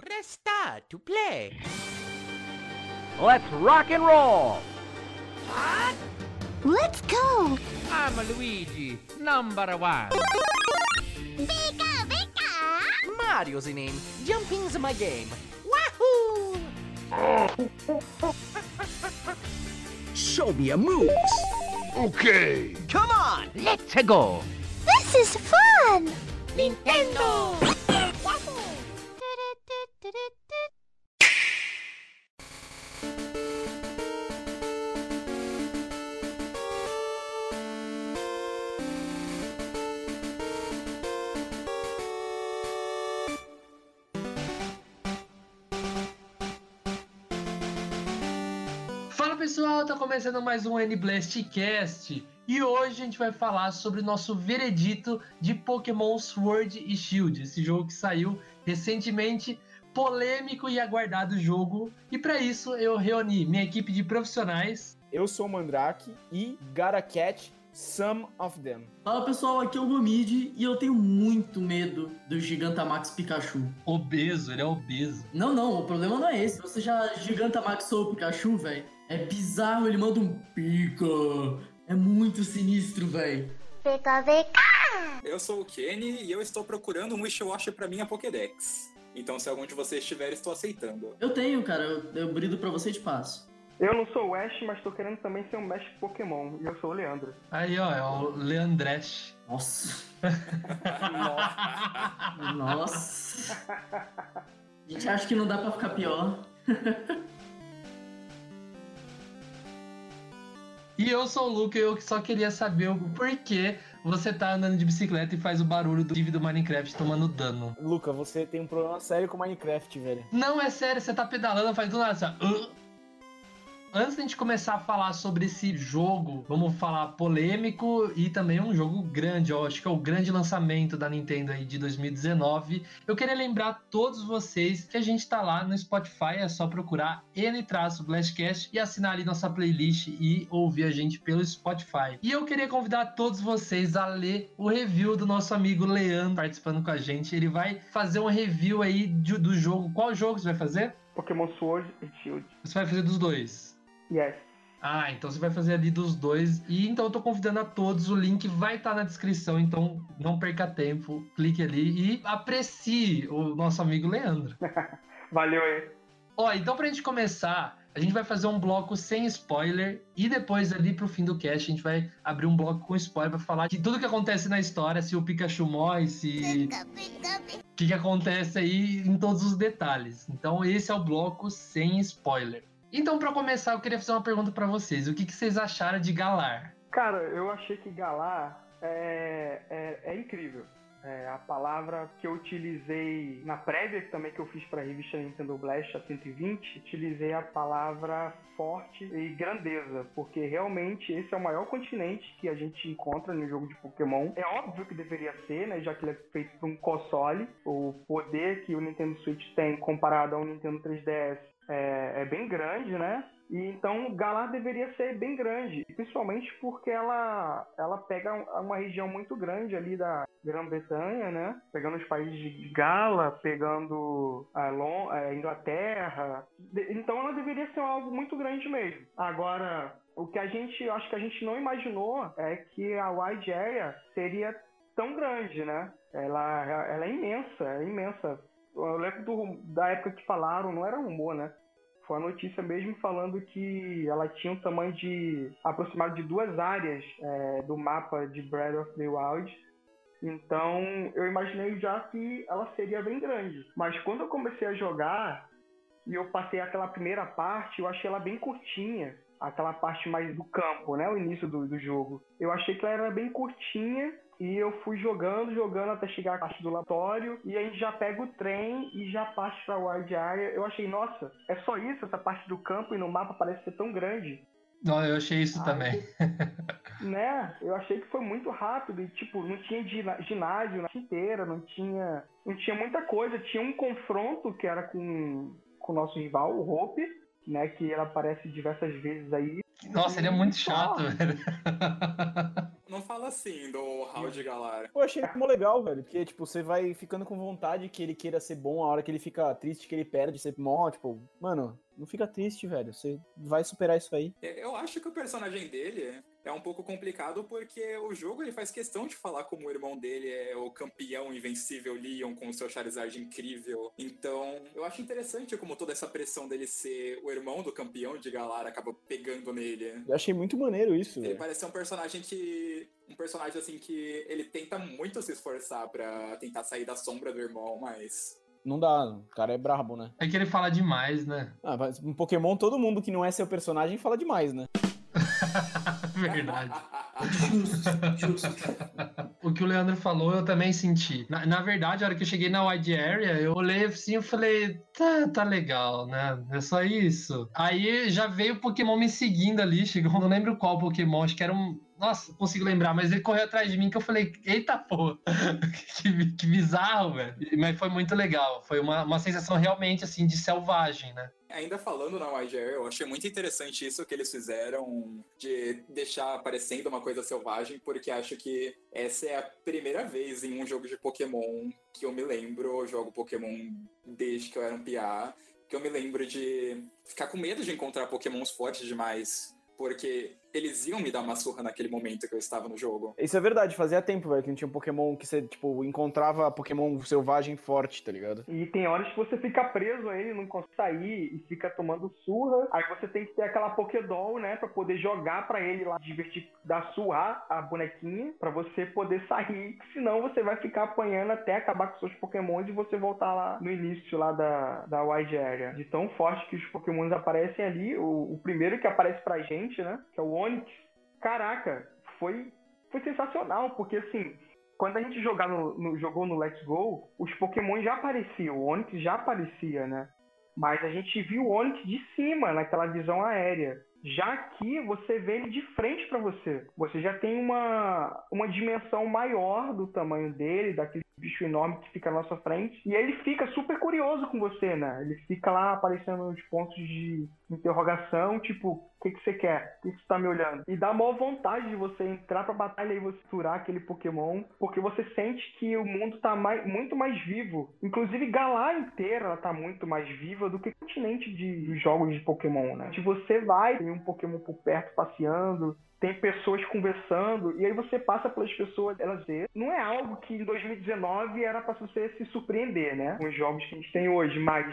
Press star to play. Let's rock and roll! Let's go! I'm Luigi, number one. Pika, pika! Mario's the name. Jumping's my game. Wahoo! Show me a moves! Okay. Come on, let's go! This is fun! Nintendo! Começando mais um N-Blastcast e hoje a gente vai falar sobre o nosso veredito de Pokémon Sword e Shield, esse jogo que saiu recentemente, polêmico e aguardado jogo. E para isso eu reuni minha equipe de profissionais. Eu sou o Mandrake e gotta catch some of them. Fala pessoal, aqui é o Gomid e eu tenho muito medo do Gigantamax Pikachu. Obeso, ele é obeso. Não, não, o problema não é esse. Você já Gigantamaxou o Pikachu, velho? É bizarro, ele manda um pica. É muito sinistro, velho. Pika, pika! Eu sou o Kenny e eu estou procurando um Wishiwashi pra minha Pokédex. Então, se algum de vocês tiver, estou aceitando. Eu tenho, cara, eu, eu brido pra você e te passo. Eu não sou o Ash, mas tô querendo também ser um mestre Pokémon. E eu sou o Leandro. Aí ó, é o Leandresh. Nossa. Nossa. A gente acha que não dá pra ficar pior. E eu sou o Luca e eu só queria saber o porquê você tá andando de bicicleta e faz o barulho do Div do Minecraft tomando dano. Luca, você tem um problema sério com Minecraft, velho. Não, é sério, você tá pedalando, faz do nada assim, ó. Antes da gente começar a falar sobre esse jogo, vamos falar polêmico e também um jogo grande, ó, acho que é o grande lançamento da Nintendo aí de 2019. Eu queria lembrar a todos vocês que a gente tá lá no Spotify, é só procurar N-Blastcast e assinar ali nossa playlist e ouvir a gente pelo Spotify. E eu queria convidar todos vocês a ler o review do nosso amigo Leandro participando com a gente. Ele vai fazer um review aí de- do jogo. Qual jogo você vai fazer? Pokémon Sword e Shield. Você vai fazer dos dois. Yes. Ah, então você vai fazer ali dos dois. E então eu tô convidando a todos, o link vai estar na descrição, então não perca tempo, clique ali e aprecie o nosso amigo Leandro. Valeu aí. Ó, então pra gente começar, a gente vai fazer um bloco sem spoiler e depois ali pro fim do cast a gente vai abrir um bloco com spoiler pra falar de tudo que acontece na história, se o Pikachu morre, se o que, que acontece aí em todos os detalhes. Então esse é o bloco sem spoiler. Então pra começar eu queria fazer uma pergunta pra vocês. O que, que vocês acharam de Galar? Cara, eu achei que Galar é, é, é incrível. É a palavra que eu utilizei na prévia também que eu fiz para a revista Nintendo Blast a 120, utilizei a palavra forte e grandeza, porque realmente esse é o maior continente que a gente encontra no jogo de Pokémon. É óbvio que deveria ser, né, já que ele é feito por um console. O poder que o Nintendo Switch tem comparado ao Nintendo 3DS é, é bem grande, né? E então Galar deveria ser bem grande, principalmente porque ela, ela pega uma região muito grande ali da Grã-Bretanha, né? Pegando os países de Gala, pegando a, Lon a Inglaterra. De- Então ela deveria ser algo muito grande mesmo. Agora, o que a gente, acho que a gente não imaginou é que a Wide Area seria tão grande, né? Ela, ela é imensa, é imensa. Eu lembro do- da época que falaram, não era rumor, né? Foi a notícia mesmo falando que ela tinha um tamanho de aproximado de duas áreas é, do mapa de Breath of the Wild. Então eu imaginei já que ela seria bem grande. Mas quando eu comecei a jogar e eu passei aquela primeira parte, eu achei ela bem curtinha. Aquela parte mais do campo, né? O início do, do jogo. Eu achei que ela era bem curtinha e eu fui jogando, jogando até chegar a parte do laboratório. E aí já pega o trem e já parte pra Wide Area. Eu achei, nossa, é só isso? Essa parte do campo e no mapa parece ser tão grande. Não, eu achei isso Ai, também. Né? Eu achei que foi muito rápido. E, tipo, não tinha ginásio na inteira, não tinha. Não tinha muita coisa. Tinha um confronto que era com, com o nosso rival, o Hope. Né? Que ela aparece diversas vezes aí. Nossa, ele é muito chato, velho. Não fala assim do de Galar. Eu achei mó legal, velho. Porque, tipo, você vai ficando com vontade que ele queira ser bom, a hora que ele fica triste, que ele perde, você mó, tipo, mano, não fica triste, velho. Você vai superar isso aí. Eu acho que o personagem dele é um pouco complicado porque o jogo ele faz questão de falar como o irmão dele é o campeão invencível Leon com o seu Charizard incrível. Então, eu acho interessante como toda essa pressão dele ser o irmão do campeão de Galar acaba pegando nele. Eu achei muito maneiro isso, Ele velho. parece ser um personagem que. Um personagem assim que ele tenta muito se esforçar pra tentar sair da sombra do irmão, mas. Não dá, o cara é brabo, né? É que ele fala demais, né? Ah, mas em Pokémon, todo mundo que não é seu personagem fala demais, né? Verdade. Justo, justo. O que o Leandro falou, eu também senti. Na, na verdade, a hora que eu cheguei na wide area, eu olhei assim e falei, tá, tá legal, né? É só isso. Aí já veio o Pokémon me seguindo ali, chegou, não lembro qual Pokémon, acho que era um. Nossa, consigo lembrar, mas ele correu atrás de mim que eu falei, eita porra, que, que bizarro, velho. Mas foi muito legal. Foi uma, uma sensação realmente assim de selvagem, né? Ainda falando na Wide Air, eu achei muito interessante isso que eles fizeram de deixar aparecendo uma coisa selvagem, porque acho que essa é a primeira vez em um jogo de Pokémon que eu me lembro, eu jogo Pokémon desde que eu era um PA, que eu me lembro de ficar com medo de encontrar Pokémons fortes demais, porque eles iam me dar uma surra naquele momento que eu estava no jogo. Isso é verdade, fazia tempo, velho, que não tinha um Pokémon que você, tipo, encontrava Pokémon selvagem forte, tá ligado? E tem horas que você fica preso a ele, não consegue sair e fica tomando surra. Aí você tem que ter aquela Pokédoll, né, pra poder jogar pra ele lá, divertir, dar surrar a bonequinha, pra você poder sair. Senão você vai ficar apanhando até acabar com seus Pokémons e você voltar lá no início lá da, da Wide Area. De tão forte que os Pokémons aparecem ali. O, o primeiro que aparece pra gente, né, que é o Onix. Caraca, foi, foi sensacional, porque assim, quando a gente no, no- jogou no Let's Go, os Pokémon já apareciam, o Onix já aparecia, né? Mas a gente viu o Onix de cima, naquela visão aérea. Já aqui, você vê ele de frente para você. Você já tem uma, uma dimensão maior do tamanho dele, daquele bicho enorme que fica na nossa frente. E ele fica super curioso com você, né? Ele fica lá aparecendo nos pontos de interrogação, tipo, o que, que você quer? Por que, que você tá me olhando? E dá maior vontade de você entrar pra batalha e você capturar aquele Pokémon, porque você sente que o mundo tá mais, muito mais vivo. Inclusive, Galar inteira ela tá muito mais viva do que o continente de, dos jogos de Pokémon, né? Se você vai, tem um Pokémon por perto passeando, tem pessoas conversando, e aí você passa pelas pessoas, elas vê. Não é algo que em 2019 era pra você se surpreender, né? Com os jogos que a gente tem hoje, mas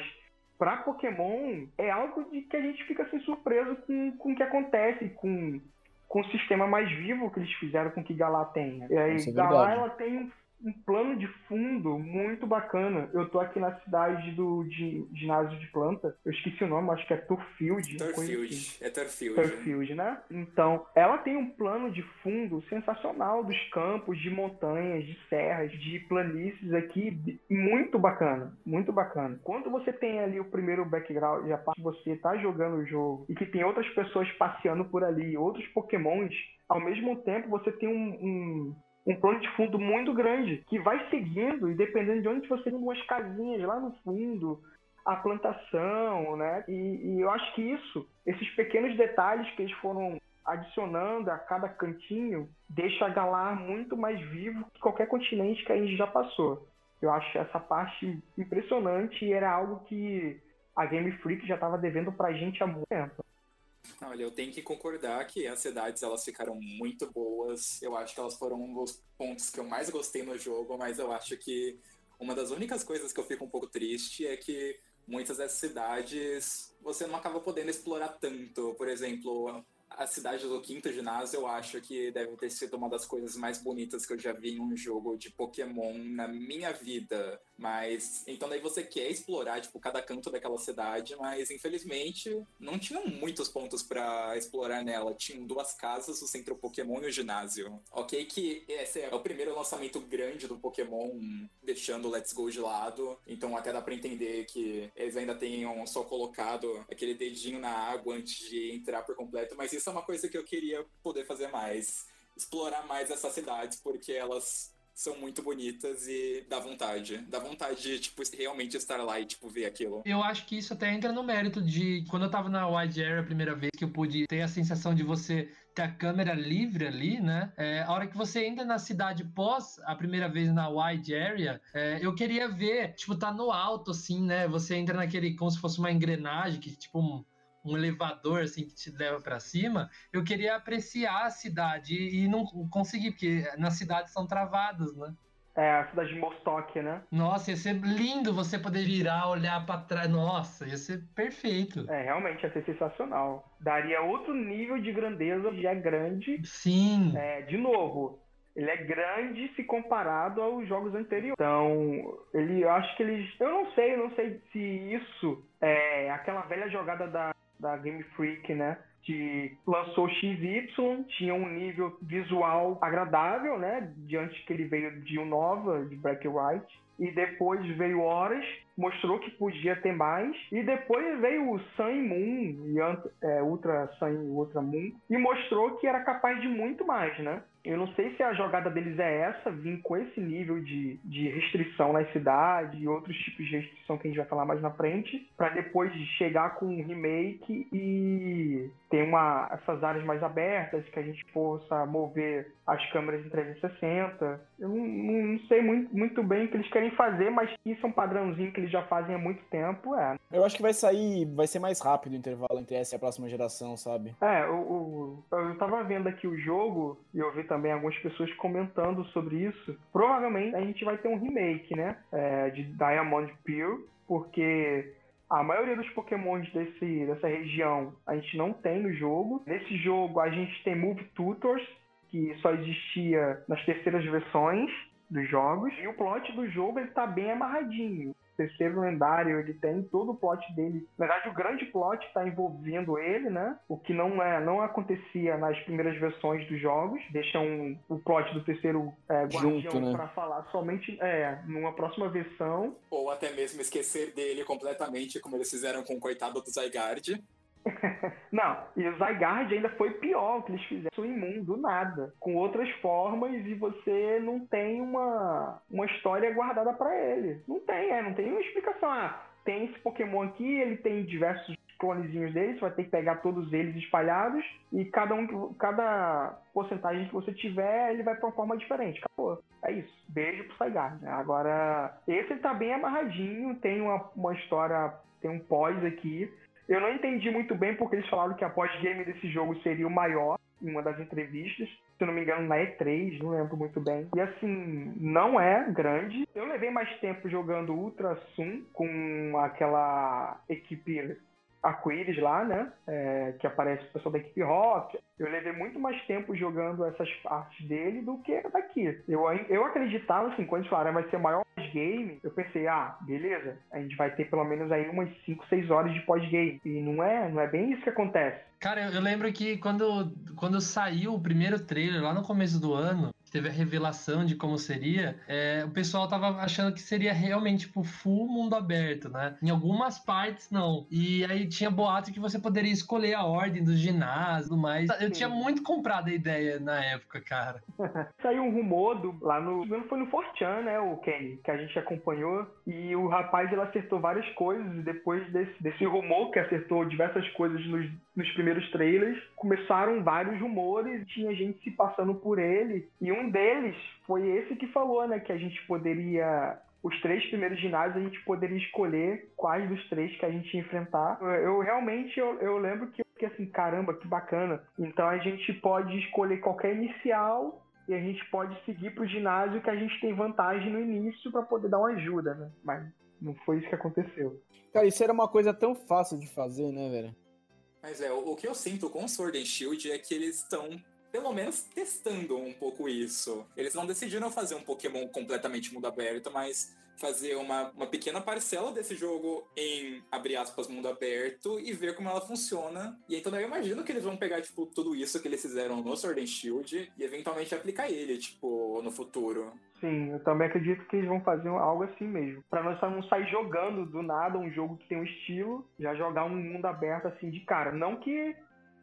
pra Pokémon é algo de que a gente fica assim surpreso com, com o que acontece, com, com o sistema mais vivo que eles fizeram com que Galar tenha. E aí, é verdade. ela tem um, um plano de fundo muito bacana. Eu tô aqui na cidade do de, ginásio de planta. Eu esqueci o nome, acho que é Turfield. coisa assim. Turfield. É Turfield. Turfield, né? Então, ela tem um plano de fundo sensacional dos campos, de montanhas, de serras, de planícies aqui, muito bacana, muito bacana. Quando você tem ali o primeiro background, a parte que você tá jogando o jogo e que tem outras pessoas passeando por ali, outros pokémons, ao mesmo tempo você tem um, um, um plano de fundo muito grande que vai seguindo e dependendo de onde você tem umas casinhas lá no fundo, a plantação, né? E, e eu acho que isso, esses pequenos detalhes que eles foram adicionando a cada cantinho, deixa a Galar muito mais vivo que qualquer continente que a gente já passou. Eu acho essa parte impressionante e era algo que a Game Freak já estava devendo pra gente há muito tempo. Olha, eu tenho que concordar que as cidades elas ficaram muito boas. Eu acho que elas foram um dos pontos que eu mais gostei no jogo, mas eu acho que uma das únicas coisas que eu fico um pouco triste é que muitas dessas cidades você não acaba podendo explorar tanto. Por exemplo, a cidade do quinto ginásio eu acho que deve ter sido uma das coisas mais bonitas que eu já vi em um jogo de Pokémon na minha vida. Mas então daí você quer explorar tipo cada canto daquela cidade, mas infelizmente não tinham muitos pontos pra explorar nela. Tinham duas casas, o centro Pokémon e o ginásio. OK que esse é o primeiro lançamento grande do Pokémon, deixando o Let's Go de lado. Então até dá pra entender que eles ainda tenham só colocado aquele dedinho na água antes de entrar por completo, mas isso é uma coisa que eu queria poder fazer mais. Explorar mais essas cidades, porque elas são muito bonitas e dá vontade. Dá vontade de, tipo, realmente estar lá e, tipo, ver aquilo. Eu acho que isso até entra no mérito de quando eu tava na Wide Area a primeira vez que eu pude ter a sensação de você ter a câmera livre ali, né? É, a hora que você entra na cidade pós a primeira vez na wide area, é, eu queria ver, tipo, tá no alto, assim, né? Você entra naquele, como se fosse uma engrenagem, que tipo um, um elevador, assim, que te leva para cima. Eu queria apreciar a cidade e, e não consegui, porque nas cidades são travadas, né? É, a cidade de Mostok, né? Nossa, ia ser lindo você poder virar, olhar para trás. Nossa, ia ser perfeito. É, realmente ia ser sensacional. Daria outro nível de grandeza, já é grande. Sim. É, de novo, ele é grande se comparado aos jogos anteriores. Então, ele, eu acho que eles. Eu não sei, eu não sei se isso é aquela velha jogada da, da Game Freak, né? que lançou XY, tinha um nível visual agradável, né? Diante que ele veio de um nova, de Black White. E depois veio Horas, mostrou que podia ter mais. E depois veio o Sun e Moon, e é, Ultra Sun e Ultra Moon, e mostrou que era capaz de muito mais, né? Eu não sei se a jogada deles é essa, vir com esse nível de, de restrição na cidade e outros tipos de restrição que a gente vai falar mais na frente, para depois chegar com um remake e ter uma, essas áreas mais abertas, que a gente possa mover as câmeras em 360. Eu não, não sei muito, muito bem o que eles querem fazer, mas isso é um padrãozinho que eles já fazem há muito tempo, é. Eu acho que vai sair, vai ser mais rápido o intervalo entre essa e a próxima geração, sabe? É, o, o eu tava vendo aqui o jogo e eu vi também algumas pessoas comentando sobre isso. Provavelmente a gente vai ter um remake, né? É, de Diamond Pearl, porque a maioria dos pokémons desse, dessa região a gente não tem no jogo. Nesse jogo a gente tem Move Tutors, que só existia nas terceiras versões dos jogos. E o plot do jogo ele tá bem amarradinho terceiro lendário, ele tem todo o plot dele. Na verdade, o grande plot está envolvendo ele, né? O que não é, não acontecia nas primeiras versões dos jogos. Deixam o plot do terceiro é, guardião né? para falar somente é, numa próxima versão. Ou até mesmo esquecer dele completamente, como eles fizeram com o coitado do Zygarde. não, e o Zygarde ainda foi pior que eles fizeram imundo, do nada, com outras formas e você não tem uma, uma história guardada para ele. Não tem, é, não tem uma explicação. Ah, tem esse Pokémon aqui, ele tem diversos clonezinhos dele, você vai ter que pegar todos eles espalhados e cada um, cada porcentagem que você tiver, ele vai para uma forma diferente. Acabou. É isso. Beijo pro Zygarde. Agora, esse ele tá bem amarradinho, tem uma, uma história, tem um pós aqui eu não entendi muito bem porque eles falaram que a pós-game desse jogo seria o maior em uma das entrevistas. Se eu não me engano, na E3, não lembro muito bem. E assim, não é grande. Eu levei mais tempo jogando Ultra Sun com aquela equipe arco-íris lá, né? É, que aparece o pessoal da equipe Rock. Eu levei muito mais tempo jogando essas partes dele do que daqui. Eu, eu acreditava, assim, quando eles falaram vai ser maior pós-game, eu pensei, ah, beleza, a gente vai ter pelo menos aí umas 5, 6 horas de pós-game. E não é, não é bem isso que acontece. Cara, eu lembro que quando, quando saiu o primeiro trailer, lá no começo do ano, teve a revelação de como seria, é, o pessoal tava achando que seria realmente, tipo, full mundo aberto, né? Em algumas partes, não. E aí tinha boato que você poderia escolher a ordem dos ginásios e tudo mais. Eu tinha muito comprado a ideia na época, cara. Saiu um rumor do, lá no... Foi no Fortran, né, o Kenny, que a gente acompanhou. E o rapaz, ele acertou várias coisas. E depois desse, desse rumor, que acertou diversas coisas nos, nos primeiros trailers, começaram vários rumores. Tinha gente se passando por ele. E um um deles foi esse que falou, né, que a gente poderia os três primeiros ginásios a gente poderia escolher quais dos três que a gente ia enfrentar. Eu, realmente eu, eu, lembro que eu fiquei assim, caramba, que bacana. Então a gente pode escolher qualquer inicial e a gente pode seguir para o ginásio que a gente tem vantagem no início para poder dar uma ajuda, né? Mas não foi isso que aconteceu. Cara, isso era uma coisa tão fácil de fazer, né, velho? Mas é, o, o que eu sinto com Sword and Shield é que eles estão pelo menos testando um pouco isso. Eles não decidiram fazer um Pokémon completamente mundo aberto, mas fazer uma, uma pequena parcela desse jogo em, abre aspas, mundo aberto e ver como ela funciona. E então eu imagino que eles vão pegar, tipo, tudo isso que eles fizeram no Sword and Shield e eventualmente aplicar ele, tipo, no futuro. Sim, eu também acredito que eles vão fazer algo assim mesmo. Pra nós não sair jogando do nada um jogo que tem um estilo, já jogar um mundo aberto assim de cara. Não que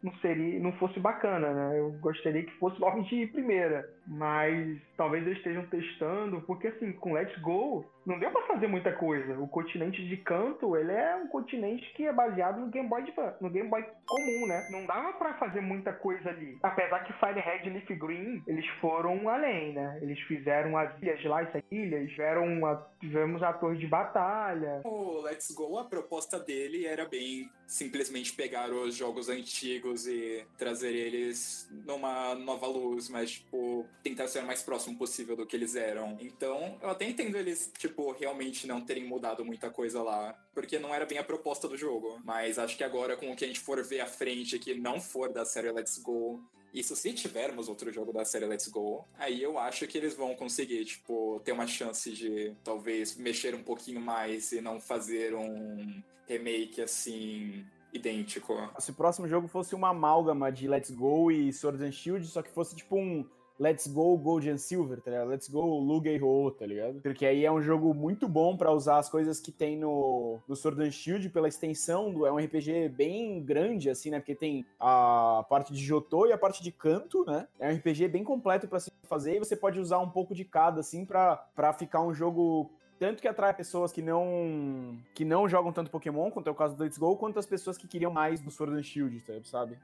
não seria, não fosse bacana, né? Eu gostaria que fosse logo de primeira. Mas talvez eles estejam testando, porque assim, com Let's Go, não deu pra fazer muita coisa. O continente de canto, ele é um continente que é baseado no Game Boy, no Game Boy comum, né? Não dava pra fazer muita coisa ali. Apesar que Firehead e Leaf Green, eles foram além, né? Eles fizeram as ilhas lá, essas ilhas, tiveram a, tivemos a torre de batalha. O Let's Go, a proposta dele era bem simplesmente pegar os jogos antigos e trazer eles numa nova luz, mas, tipo, tentar ser mais próximo possível do que eles eram. Então, eu até entendo eles, tipo, realmente não terem mudado muita coisa lá, porque não era bem a proposta do jogo. Mas acho que agora, com o que a gente for ver à frente, que não for da série Let's Go, isso se tivermos outro jogo da série Let's Go, aí eu acho que eles vão conseguir, tipo, ter uma chance de talvez mexer um pouquinho mais e não fazer um remake assim idêntico. Se o próximo jogo fosse uma amálgama de Let's Go e Sword and Shield, só que fosse tipo um Let's Go Gold and Silver, tá ligado? Let's Go Luga e Ho, tá ligado? Porque aí é um jogo muito bom pra usar as coisas que tem no, no Sword and Shield pela extensão, do, é um RPG bem grande, assim, né? Porque tem a parte de Jotô e a parte de canto, né? É um RPG bem completo pra se fazer e você pode usar um pouco de cada, assim, pra ficar um jogo tanto que atrai pessoas que não que não jogam tanto Pokémon, quanto é o caso do Let's Go, quanto as pessoas que queriam mais do Sword and Shield, sabe?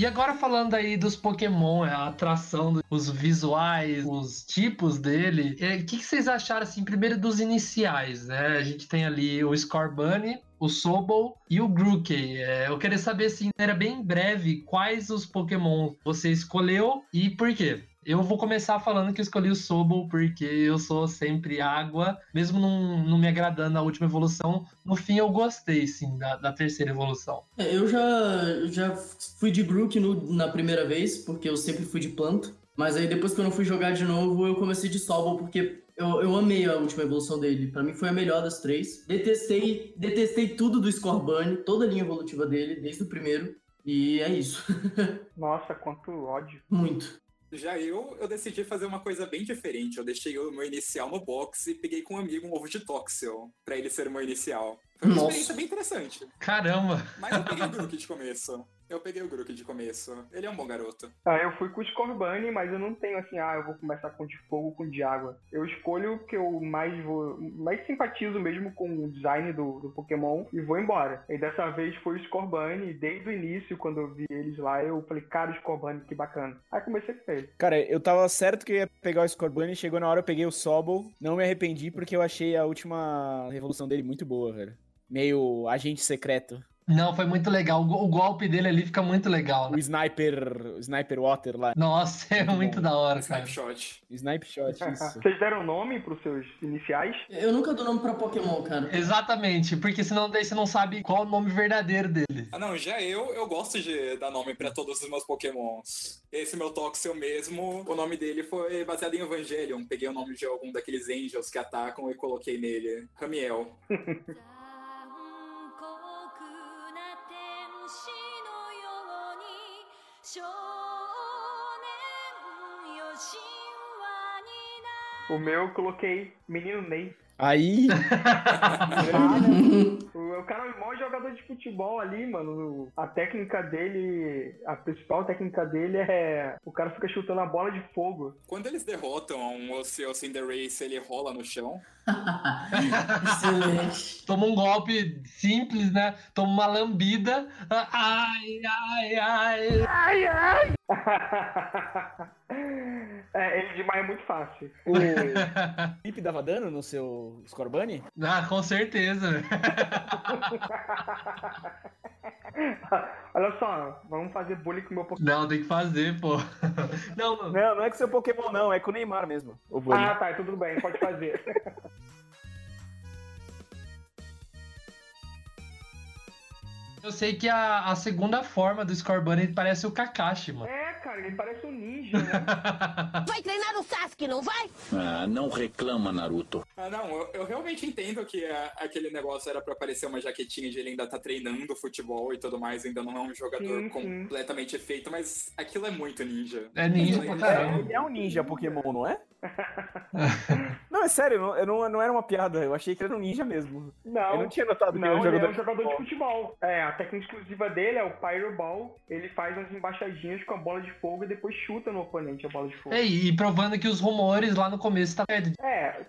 E agora falando aí dos Pokémon, a atração, os visuais, os tipos dele, é, o que, que vocês acharam, assim, primeiro dos iniciais, né? A gente tem ali o Scorbunny, o Sobol e o Grookey. É, eu queria saber, assim, era bem breve, quais os Pokémon você escolheu e por quê? Eu vou começar falando que eu escolhi o Sobol porque eu sou sempre água, mesmo não, não me agradando a última evolução, no fim eu gostei, sim, da, da terceira evolução. É, eu já, já fui de Grook no, na primeira vez, porque eu sempre fui de planta. Mas aí depois que eu não fui jogar de novo, eu comecei de Sobol, porque eu, eu amei a última evolução dele. Pra mim foi a melhor das três. Detestei, detestei tudo do Scorbunny, toda a linha evolutiva dele, desde o primeiro. E é isso. Nossa, quanto ódio. Muito. Já eu, eu decidi fazer uma coisa bem diferente. Eu deixei o meu inicial no box e peguei com um amigo um ovo de Toxel, pra ele ser o meu inicial. Foi uma Nossa. experiência bem interessante. Caramba! Mas eu peguei o Grook de começo. Eu peguei o Grook de começo. Ele é um bom garoto. Ah, eu fui com o Scorbunny, mas eu não tenho assim, ah, eu vou começar com de fogo ou com de água. Eu escolho o que eu mais vou. mais simpatizo mesmo com o design do, do Pokémon e vou embora. E dessa vez foi o Scorbunny, desde o início, quando eu vi eles lá, eu falei, cara, o Scorbunny, que bacana. Aí comecei com ele. Cara, eu tava certo que eu ia pegar o Scorbunny, chegou na hora eu peguei o Sobol. Não me arrependi porque eu achei a última revolução dele muito boa, velho. Meio agente secreto. Não, foi muito legal. O, go- o golpe dele ali fica muito legal, O né? Sniper. O Sniper Water lá. Nossa, é muito da hora, cara. Snapshot. Snipe Shot, isso. Vocês deram nome pros seus iniciais? Eu nunca dou nome pra Pokémon, cara. Exatamente, porque senão daí você não sabe qual o nome verdadeiro dele. Ah, não, já eu, eu gosto de dar nome pra todos os meus pokémons. Esse meu Toxel mesmo, o nome dele foi baseado em Evangelion. Peguei o nome de algum daqueles angels que atacam e coloquei nele. Ramiel. O meu eu coloquei Menino Ney. Aí. O, o cara é o maior jogador de futebol ali, mano. A técnica dele, a principal técnica dele é. O cara fica chutando a bola de fogo. Quando eles derrotam um Oceo Cinderace, ele rola no chão. Excelente. Toma um golpe simples, né? Toma uma lambida. Ai, ai, ai. é, ele demais é muito fácil. O Felipe dava dano no seu Scorbunny? Ah, com certeza. Olha só, vamos fazer bullying com o meu Pokémon. Não, tem que fazer, pô. Não, não. Não, não é com seu Pokémon, não. É com o Neymar mesmo. O. Ah, tá, tudo bem, pode fazer. Eu sei que a, a segunda forma do Scorbunny parece o Kakashi, mano. É, cara, ele parece um ninja, né? Vai treinar no Sasuke, não vai? Ah, não reclama, Naruto. Ah, não, eu, eu realmente entendo que a- aquele negócio era pra parecer uma jaquetinha de ele ainda tá treinando futebol e tudo mais, ainda não é um jogador Sim, sim. completamente feito, mas aquilo é muito ninja. É ninja pra é- caramba. É um ninja Pokémon, não é? não, é sério, não, eu não, não era uma piada. Eu achei que ele era um ninja mesmo. Não, Eu não tinha notado que não, era um ele é jogador um jogador de futebol. É, a técnica exclusiva dele é o Pyro Ball. Ele faz umas embaixadinhas com a bola de fogo e depois chuta no oponente a bola de fogo. É, e provando que os rumores lá no começo tá certo. É,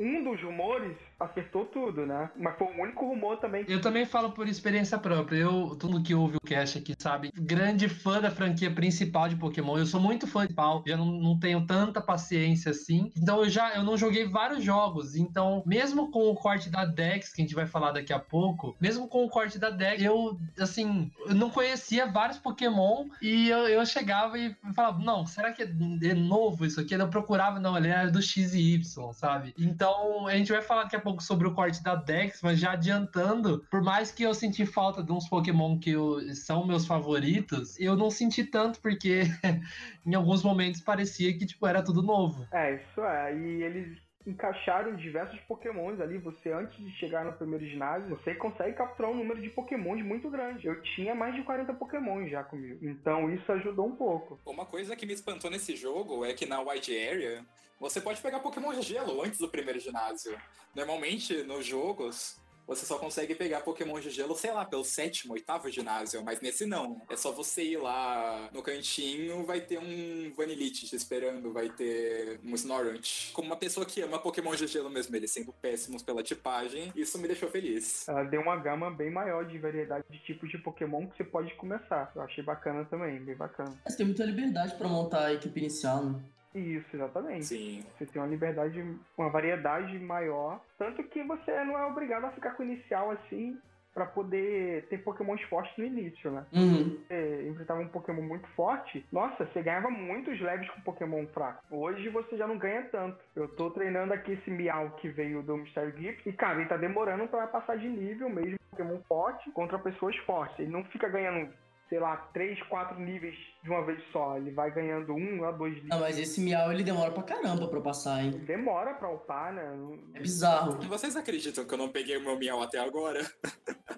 um dos rumores acertou tudo, né? Mas foi o único rumor também. Eu também falo por experiência própria. Eu, todo que ouve o cast aqui sabe, grande fã da franquia principal de Pokémon. Eu sou muito fã de pau, já não, não tenho tanta paciência assim. Então eu já eu não joguei vários jogos. Então, mesmo com o corte da Dex, que a gente vai falar daqui a pouco, mesmo com o corte da Dex, eu assim, eu não conhecia vários Pokémon e eu, eu chegava e falava, não, será que é novo isso aqui? Eu procurava, não, ele era do X e Y, sabe? Então, a gente vai falar daqui a pouco sobre o corte da Dex, mas já adiantando, por mais que eu senti falta de uns Pokémon que eu- são meus favoritos, eu não senti tanto porque em alguns momentos parecia que tipo era tudo novo. É, isso é. E eles encaixaram diversos pokémons ali. Você, antes de chegar no primeiro ginásio, você consegue capturar um número de pokémons muito grande. Eu tinha mais de 40 pokémons já comigo. Então isso ajudou um pouco. Uma coisa que me espantou nesse jogo é que na Wide Area você pode pegar Pokémon de gelo antes do primeiro ginásio. Normalmente, nos jogos, você só consegue pegar Pokémon de gelo, sei lá, pelo sétimo, oitavo ginásio, mas nesse não. É só você ir lá no cantinho, vai ter um Vanillite te esperando, vai ter um Snorlax. Como uma pessoa que ama Pokémon de gelo mesmo, eles sendo péssimos pela tipagem, isso me deixou feliz. Ela deu uma gama bem maior de variedade de tipos de Pokémon que você pode começar. Eu achei bacana também, bem bacana. Você tem muita liberdade pra montar a equipe inicial, né? Isso, exatamente. Sim. Você tem uma liberdade, uma variedade maior. Tanto que você não é obrigado a ficar com o inicial assim pra poder ter Pokémons fortes no início, né? Uhum. Você enfrentava um Pokémon muito forte, nossa, você ganhava muitos leves com Pokémon fraco. Hoje você já não ganha tanto. Eu tô treinando aqui esse Miau que veio do Mystery Gift e, cara, ele tá demorando pra passar de nível mesmo Pokémon forte contra pessoas fortes. Ele não fica ganhando, sei lá, 3, 4 níveis de uma vez só. Ele vai ganhando um a dois níveis. Não, mas esse miau ele demora pra caramba pra passar, hein? Demora pra upar, né? É bizarro. E vocês acreditam que eu não peguei o meu Miau até agora?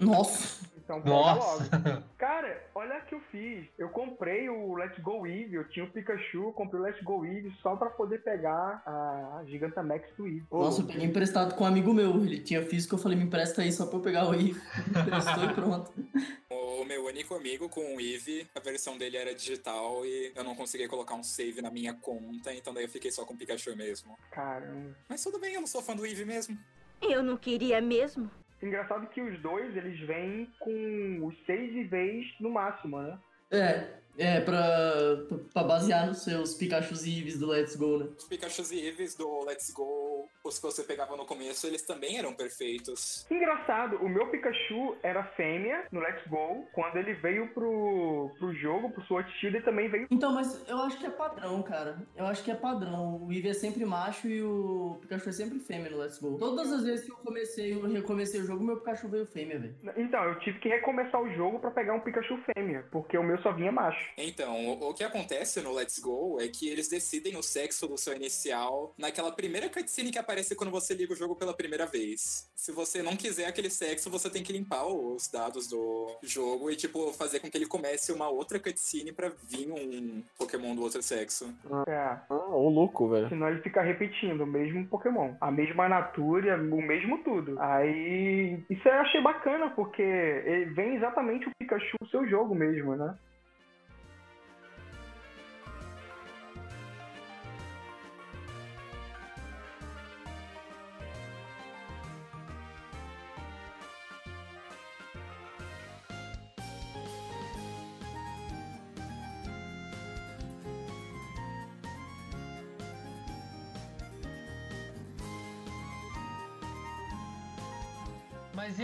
Nossa. Então Nossa. logo. Cara, olha o que eu fiz. Eu comprei o Let's Go Eevee, eu tinha o Pikachu, comprei o Let's Go Eevee só pra poder pegar a Gigantamax do Eevee. Nossa, eu peguei emprestado com um amigo meu. Ele tinha físico, eu falei, me empresta aí só pra eu pegar o Eve. Me emprestou e pronto. O meu único amigo com o Eevee, a versão dele era digital e eu não consegui colocar um save na minha conta, então daí eu fiquei só com o Pikachu mesmo. Caramba. Mas tudo bem, eu não sou fã do Eevee mesmo. Eu não queria mesmo. Engraçado que os dois, eles vêm com os seis IVs no máximo, né? É, é, pra, pra basear nos seus Pikachus e Eevees do Let's Go, né? Os Pikachus e Eevees do Let's Go, os que você pegava no começo, eles também eram perfeitos. Engraçado, o meu Pikachu era fêmea no Let's Go. Quando ele veio pro, pro jogo, pro Sword Shield, ele também veio. Então, mas eu acho que é padrão, cara. Eu acho que é padrão. O Eevee é sempre macho e o Pikachu é sempre fêmea no Let's Go. Todas as vezes que eu comecei, eu recomecei o jogo, meu Pikachu veio fêmea, velho. Então, eu tive que recomeçar o jogo pra pegar um Pikachu fêmea, porque o meu só vinha macho. Então, o, o que acontece no Let's Go é que eles decidem o sexo do seu inicial naquela primeira cutscene que aparece quando você liga o jogo pela primeira vez. Se você não quiser aquele sexo, você tem que limpar os dados do jogo e, tipo, fazer com que ele comece uma outra cutscene pra vir um Pokémon do outro sexo. É. Ah, ô louco, velho. Senão ele fica repetindo o mesmo Pokémon, a mesma natura, o mesmo tudo. Aí isso eu achei bacana, porque ele vem exatamente o Pikachu do seu jogo mesmo, né?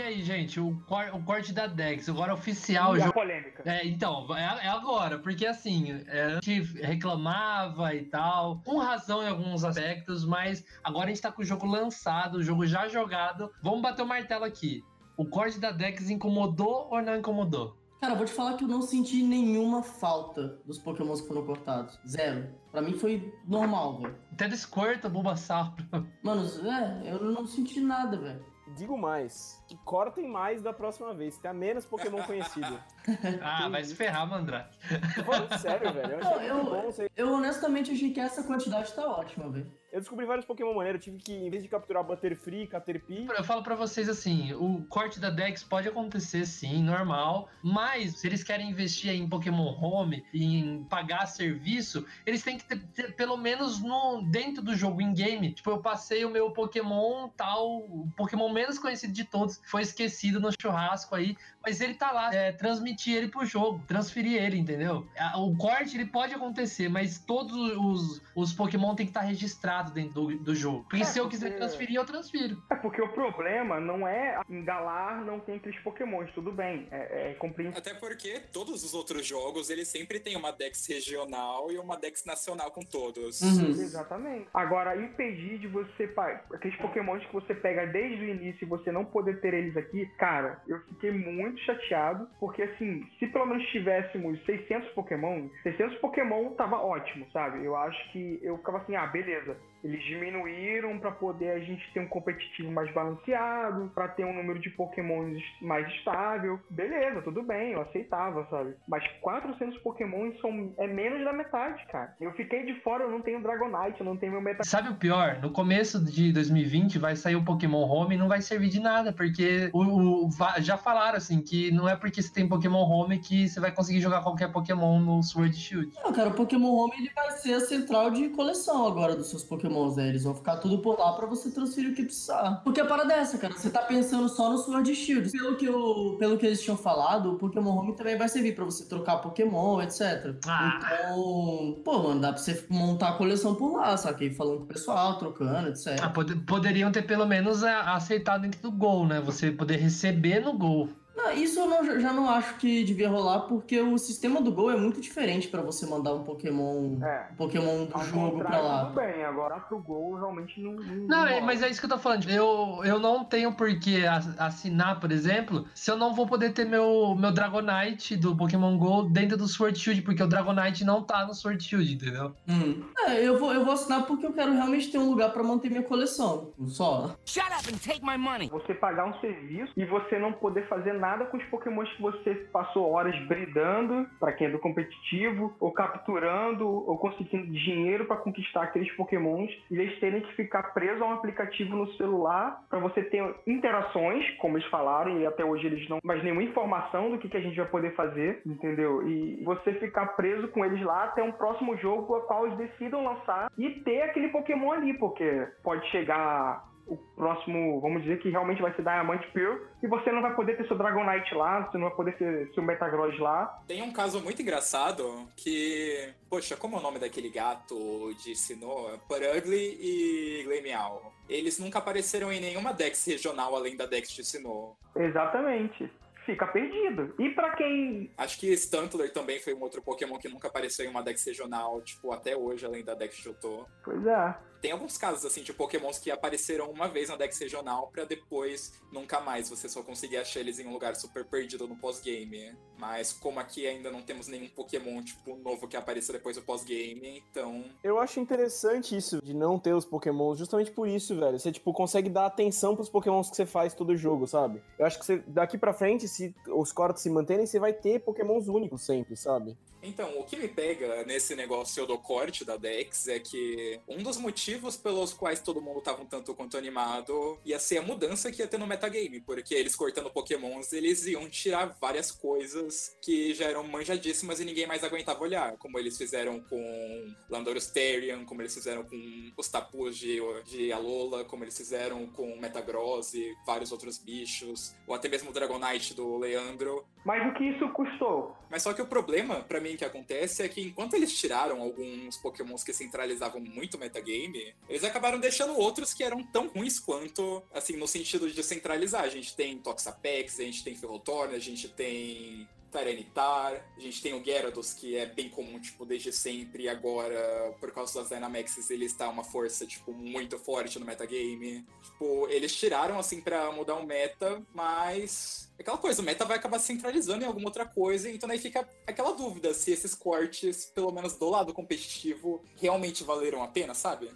Aí, gente, o, cor- o corte da Dex, agora oficial, o e a jogo. polêmica. É, então, é, é agora, porque assim, é, a gente reclamava e tal, com razão em alguns aspectos, mas agora a gente tá com o jogo lançado, o jogo já jogado. Vamos bater o martelo aqui. O corte da Dex incomodou ou não incomodou? Cara, vou te falar que eu não senti nenhuma falta dos pokémons que foram cortados. Zero. Pra mim foi normal, velho. Até Squirtle, Bulbasaur. Mano, é, eu não senti nada, velho. Digo mais, que cortem mais da próxima vez, tenha menos Pokémon conhecido. ah, vai se ferrar, Mandrake. Tô falando sério, velho. Eu, achei eu, eu honestamente achei que essa quantidade tá ótima, velho. Eu descobri vários Pokémon maneiros. Tive que, em vez de capturar Butterfree, Caterpie, Eu falo pra vocês assim, o corte da Dex pode acontecer sim, normal, mas se eles querem investir em Pokémon Home, em pagar serviço, eles têm que ter, ter pelo menos no dentro do jogo in game. Tipo, eu passei o meu Pokémon tal, o Pokémon menos conhecido de todos, foi esquecido no churrasco aí, mas ele tá lá, é, transmitir ele pro jogo, transferir ele, entendeu? O corte ele pode acontecer, mas todos os, os Pokémon tem que estar registrados dentro do, do jogo. Porque É, se eu quiser porque- transferir, eu transfiro. É porque o problema não é em Galar não tem aqueles pokémons, tudo bem. É, é compreensível. Até porque todos os outros jogos, eles sempre têm uma Dex regional e uma Dex nacional com todos. Uhum. Exatamente. Agora, impedir de você. pa- Aqueles pokémons que você pega desde o início e você não poder ter eles aqui, cara, eu fiquei muito chateado. Porque, assim, se pelo menos tivéssemos 600 pokémon, 600 pokémon tava ótimo, sabe? Eu acho que eu ficava assim, ah, beleza. Eles diminuíram pra poder a gente ter um competitivo mais balanceado, pra ter um número de pokémons mais estável. Beleza, tudo bem, eu aceitava, sabe? Mas 400 pokémons são, é menos da metade, cara. Eu fiquei de fora, eu não tenho Dragonite, eu não tenho meu Meta... Sabe o pior? No começo de 2020 vai sair o Pokémon Home e não vai servir de nada, porque o, o- já falaram assim que não é porque você tem Pokémon Home que você vai conseguir jogar qualquer Pokémon no Sword Shield. Não, cara, o Pokémon Home ele vai ser a central de coleção agora dos seus Pokémons, né? Eles vão ficar tudo por lá pra você transferir o que precisar. Porque a parada é essa, cara. Você tá pensando só no Sword Shield. Pelo que, eu, pelo que eles tinham falado, o Pokémon Home também vai servir pra você trocar Pokémon, etc. Ah. Então, pô, mano, dá pra você montar a coleção por lá, sabe? Falando com o pessoal, trocando, etc. Ah, pod- poderiam ter pelo menos a- aceitado dentro do Gol, né? Você poder receber no Gol. Não, isso eu não- já não acho que devia rolar, porque o sistema do Gol é muito diferente pra você mandar um Pokémon, É. um Pokémon do Ao jogo pra lá. Tudo bem, agora pro gol realmente não. Não, Não, é- mas é isso que eu tô falando. Eu, eu não tenho por que assinar, por exemplo, se eu não vou poder ter meu, meu Dragonite do Pokémon GO dentro do Sword Shield, porque o Dragonite não tá no Sword Shield, entendeu? Hum. É, eu vou, eu vou assinar porque eu quero realmente ter um lugar pra manter minha coleção. Só. Shut up and take my money. Você pagar um serviço e você não poder fazer nada com os pokémons que você passou horas bridando, pra quem é do competitivo, ou capturando, ou conseguindo dinheiro pra conquistar aqueles pokémons, e eles terem que ficar presos a um aplicativo no celular pra você ter interações, como eles falaram, e até hoje eles não, mas nenhuma informação do que, que a gente vai poder fazer, entendeu? E você ficar preso com eles lá até um próximo jogo a qual eles decidam lançar e ter aquele pokémon ali, porque pode chegar o próximo, vamos dizer que realmente vai ser Diamante Pearl, e você não vai poder ter seu Dragonite lá, você não vai poder ter seu Metagross lá. Tem um caso muito engraçado que. Poxa, como é o nome daquele gato de Sinnoh? Purugly e Glemeow. Eles nunca apareceram em nenhuma Dex regional além da Dex de Sinnoh. Exatamente. Fica perdido. E pra quem. Acho que Stantler também foi um outro Pokémon que nunca apareceu em uma Dex regional, tipo, até hoje, além da Dex de Johto. Pois é. Tem alguns casos, assim, de Pokémons que apareceram uma vez na Dex regional pra depois nunca mais você só conseguir achar eles em um lugar super perdido no pós-game. Mas como aqui ainda não temos nenhum Pokémon, tipo, novo que apareça depois do pós-game, então... Eu acho interessante isso, de não ter os pokémons, justamente por isso, velho. Você, tipo, consegue dar atenção pros pokémons que você faz todo jogo, sabe? Eu acho que você, daqui pra frente, se os cortes se manterem, você vai ter pokémons únicos sempre, sabe? Então, o que me pega nesse negócio do corte da Dex é que um dos motivos pelos quais todo mundo tava um tanto quanto animado ia ser a mudança que ia ter no metagame, porque eles cortando pokémons, eles iam tirar várias coisas que já eram manjadíssimas e ninguém mais aguentava olhar, como eles fizeram com Landorus Therian, como eles fizeram com os tapus de, de Alola, como eles fizeram com Metagross e vários outros bichos, ou até mesmo o Dragonite do Leandro. Mas o que isso custou? Mas só que o problema, pra mim, que acontece é que enquanto eles tiraram alguns pokémons que centralizavam muito o metagame, eles acabaram deixando outros que eram tão ruins quanto, assim, no sentido de centralizar. A gente tem Toxapex, a gente tem Ferrothorn, a gente tem Tyranitar, a gente tem o Gyarados, que é bem comum, tipo, desde sempre, e agora, por causa das Dynamaxes, ele está uma força, tipo, muito forte no metagame. Tipo, eles tiraram, assim, pra mudar o meta, mas... Aquela coisa, o meta vai acabar centralizando em alguma outra coisa, então aí fica aquela dúvida se esses cortes, pelo menos do lado competitivo, realmente valeram a pena, sabe?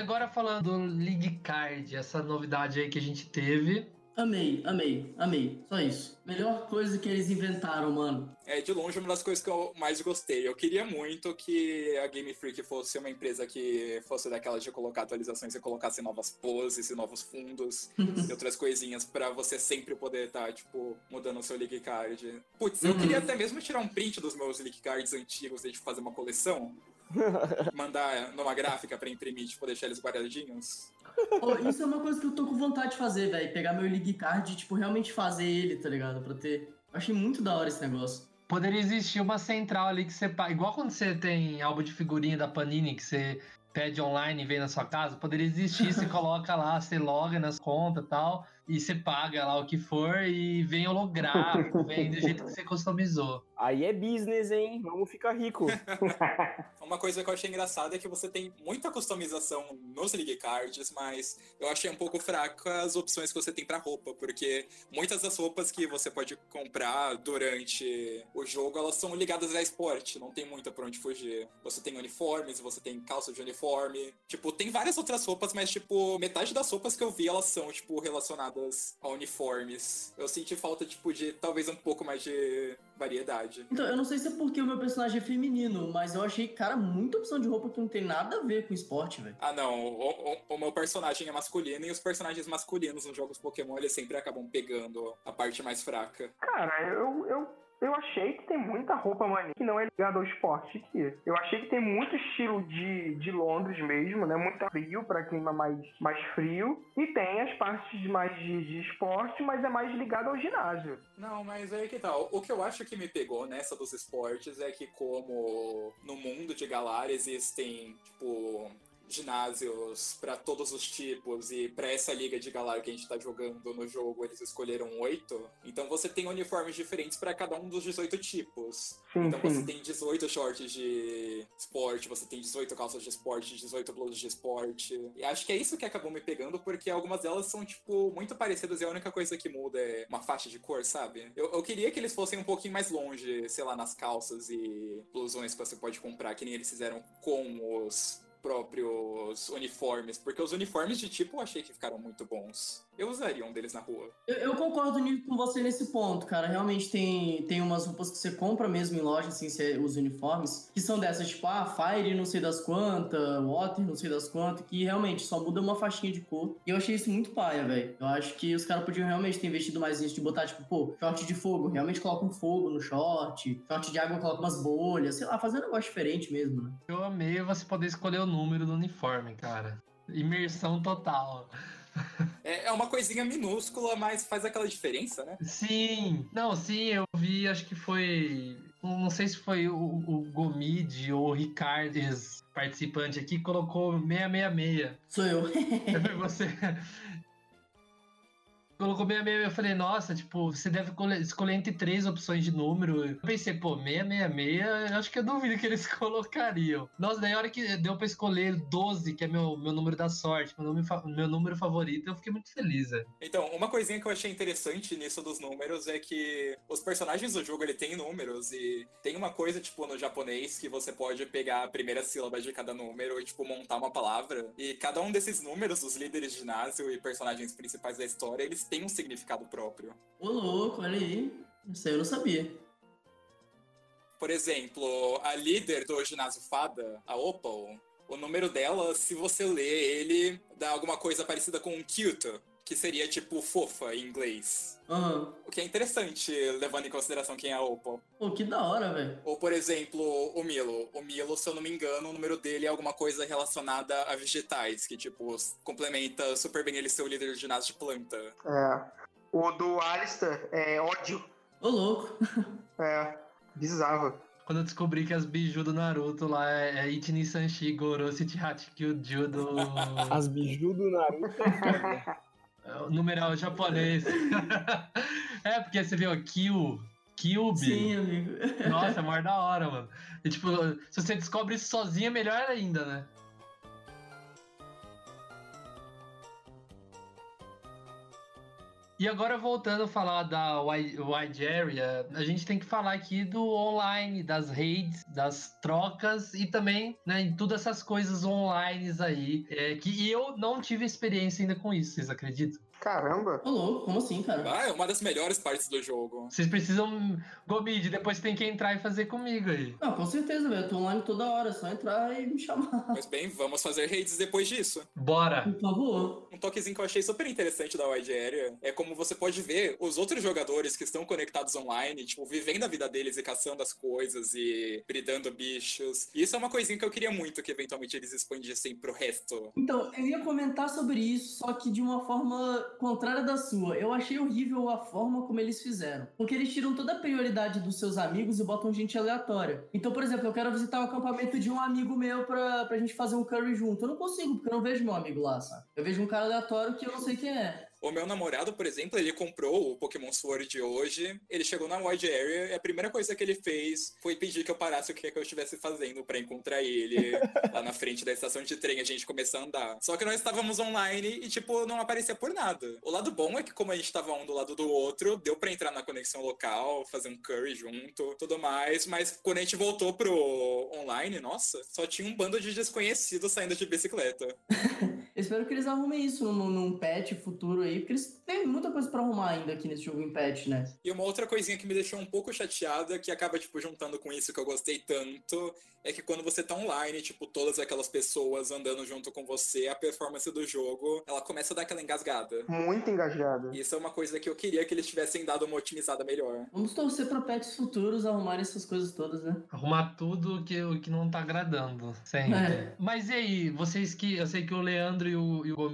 E agora falando do League Card, essa novidade aí que a gente teve. Amei, amei, amei. Só isso. Melhor coisa que eles inventaram, mano. É, de longe, uma das coisas que eu mais gostei. Eu queria muito que a Game Freak fosse uma empresa que fosse daquelas de colocar atualizações e colocasse novas poses e novos fundos e outras coisinhas pra você sempre poder estar, tá, tipo, mudando o seu League Card. Putz, eu Uhum. queria até mesmo tirar um print dos meus League Cards antigos e tipo, fazer uma coleção. Mandar numa gráfica pra imprimir, tipo, deixar eles guardadinhos. Ô, isso é uma coisa que eu tô com vontade de fazer, velho. Pegar meu League Card e, tipo, realmente fazer ele, tá ligado? Pra ter. Eu achei muito da hora esse negócio. Poderia existir uma central ali que você. Igual quando você tem álbum de figurinha da Panini que você pede online e vem na sua casa, poderia existir, você coloca lá, você loga nas contas e tal, e você paga lá o que for e vem holográfico, vem do jeito que você customizou. Aí é business, hein? Vamos ficar rico. Uma coisa que eu achei engraçada é que você tem muita customização nos League Cards, mas eu achei um pouco fraca as opções que você tem pra roupa, porque muitas das roupas que você pode comprar durante o jogo, elas são ligadas a esporte, não tem muito pra onde fugir. Você tem uniformes, você tem calça de uniforme, tipo, tem várias outras roupas, mas tipo, metade das roupas que eu vi, elas são, tipo, relacionadas a uniformes. Eu senti falta, tipo, de talvez um pouco mais de variedade. Então, eu não sei se é porque o meu personagem é feminino, mas eu achei, cara, muita opção de roupa que não tem nada a ver com esporte, velho. Ah, não. O, o- o meu personagem é masculino e os personagens masculinos nos jogos Pokémon eles sempre acabam pegando a parte mais fraca. Cara, eu, eu, eu achei que tem muita roupa maneira que não é ligada ao esporte aqui. Eu achei que tem muito estilo de, de Londres mesmo, né? Muito frio para clima mais, mais frio. E tem as partes mais de, de esporte, mas é mais ligado ao ginásio. Não, mas aí que tal. O que eu acho que me pegou nessa dos esportes é que como no mundo de Galar existem, tipo, ginásios pra todos os tipos e pra essa liga de Galar que a gente tá jogando no jogo, eles escolheram oito. Então você tem uniformes diferentes pra cada um dos 18 tipos. Sim, Então sim. você tem 18 shorts de esporte, você tem 18 calças de esporte, 18 blusas de esporte. E acho que é isso que acabou me pegando, porque algumas delas são, tipo, muito parecidas e a única coisa que muda é uma faixa de cor, sabe? Eu, eu queria que eles fossem um pouquinho mais longe, sei lá, nas calças e blusões que você pode comprar, que nem eles fizeram com os próprios uniformes, porque os uniformes de tipo eu achei que ficaram muito bons. Eu usaria um deles na rua. Eu, eu concordo com você nesse ponto, cara. Realmente tem, tem umas roupas que você compra mesmo em loja, assim, você, os uniformes, que são dessas, tipo, ah, Fire não sei das quantas, Water não sei das quantas, que realmente só muda uma faixinha de cor. E eu achei isso muito paia, velho. Eu acho que os caras podiam realmente ter investido mais nisso, de botar, tipo, pô, short de fogo, realmente coloca um fogo no short, short de água coloca umas bolhas, sei lá, fazer um negócio diferente mesmo, né? Eu amei você poder escolher o número do uniforme, cara. Imersão total. É, é uma coisinha minúscula, mas faz aquela diferença, né? Sim, não, sim, eu vi, acho que foi. Não sei se foi o, o Gomid ou o Ricardes participante aqui, colocou 666. Sou eu. Foi você. Colocou 666, eu falei, nossa, tipo, você deve escolher entre três opções de número. Eu pensei, pô, 666, eu acho que eu duvido que eles colocariam. Nossa, daí a hora que deu pra escolher 12, que é meu, meu número da sorte, meu fa- meu número favorito, eu fiquei muito feliz. Então, uma coisinha que eu achei interessante nisso dos números é que os personagens do jogo ele tem números e tem uma coisa tipo no japonês que você pode pegar a primeira sílaba de cada número e tipo montar uma palavra e cada um desses números, os líderes de ginásio e personagens principais da história, eles têm um significado próprio. Ô, louco, olha aí. Isso aí eu não sabia. Por exemplo, a líder do ginásio Fada, a Opal, o número dela, se você ler ele, dá alguma coisa parecida com um Kyoto, que seria tipo fofa em inglês. Aham. O que é interessante, levando em consideração quem é a Opal. Pô, que da hora, velho. Ou, por exemplo, o Milo. O Milo, se eu não me engano, o número dele é alguma coisa relacionada a vegetais, que, tipo, complementa super bem ele ser o líder de ginásio de planta. É. O do Alistair é ódio. Ô, louco. É. Bizarro. Quando eu descobri que as biju do Naruto lá é, é Ichini Sanshi Goro Shichihachi do As biju do Naruto. é o numeral japonês. é, porque você viu Kyu, Kyubi. Sim, amigo. Nossa, é maior da hora, mano. E, tipo, se você descobre isso sozinho, é melhor ainda, né? E agora voltando a falar da wide, area, a gente tem que falar aqui do online, das raids, das trocas e também, né, em todas essas coisas online aí, é, que eu não tive experiência ainda com isso, vocês acreditam? Caramba. Ô, louco, como assim, cara? Ah, é uma das melhores partes do jogo. Vocês precisam, Gomid, depois tem que entrar e fazer comigo aí. Não, com certeza, velho. Eu tô online toda hora, é só entrar e me chamar. Mas bem, vamos fazer raids depois disso. Bora! Por favor. Um toquezinho que eu achei super interessante da Wide Area é como você pode ver os outros jogadores que estão conectados online, tipo, vivendo a vida deles e caçando as coisas e bridando bichos. E isso é uma coisinha que eu queria muito que eventualmente eles expandissem pro resto. Então, eu ia comentar sobre isso, só que de uma forma contrária da sua. Eu achei horrível a forma como eles fizeram. Porque eles tiram toda a prioridade dos seus amigos e botam gente aleatória. Então, por exemplo, eu quero visitar o acampamento de um amigo meu pra, pra gente fazer um curry junto. Eu não consigo, porque eu não vejo meu amigo lá, sabe? Eu vejo um cara aleatório que eu não sei quem é. O meu namorado, por exemplo, ele comprou o Pokémon Sword hoje. Ele chegou na Wide Area e a primeira coisa que ele fez foi pedir que eu parasse o que, é que eu estivesse fazendo pra encontrar ele lá na frente da estação de trem. A gente começou a andar. Só que nós estávamos online e, tipo, não aparecia por nada. O lado bom é que, como a gente tava um do lado do outro, deu pra entrar na conexão local, fazer um curry junto, tudo mais. Mas quando a gente voltou pro online, nossa, só tinha um bando de desconhecidos saindo de bicicleta. Eu espero que eles arrumem isso num, num patch futuro aí, porque eles têm muita coisa pra arrumar ainda aqui nesse jogo em patch, né? E uma outra coisinha que me deixou um pouco chateada, que acaba, tipo, juntando com isso que eu gostei tanto, é que quando você tá online, tipo, todas aquelas pessoas andando junto com você, a performance do jogo, ela começa a dar aquela engasgada. Muito engajado. Isso é uma coisa que eu queria que eles tivessem dado uma otimizada melhor. Vamos torcer pra patches futuros arrumarem essas coisas todas, né? Arrumar tudo que, o que não tá agradando. Sempre. É. Mas e aí, vocês que. Eu sei que o Leandro e o, e o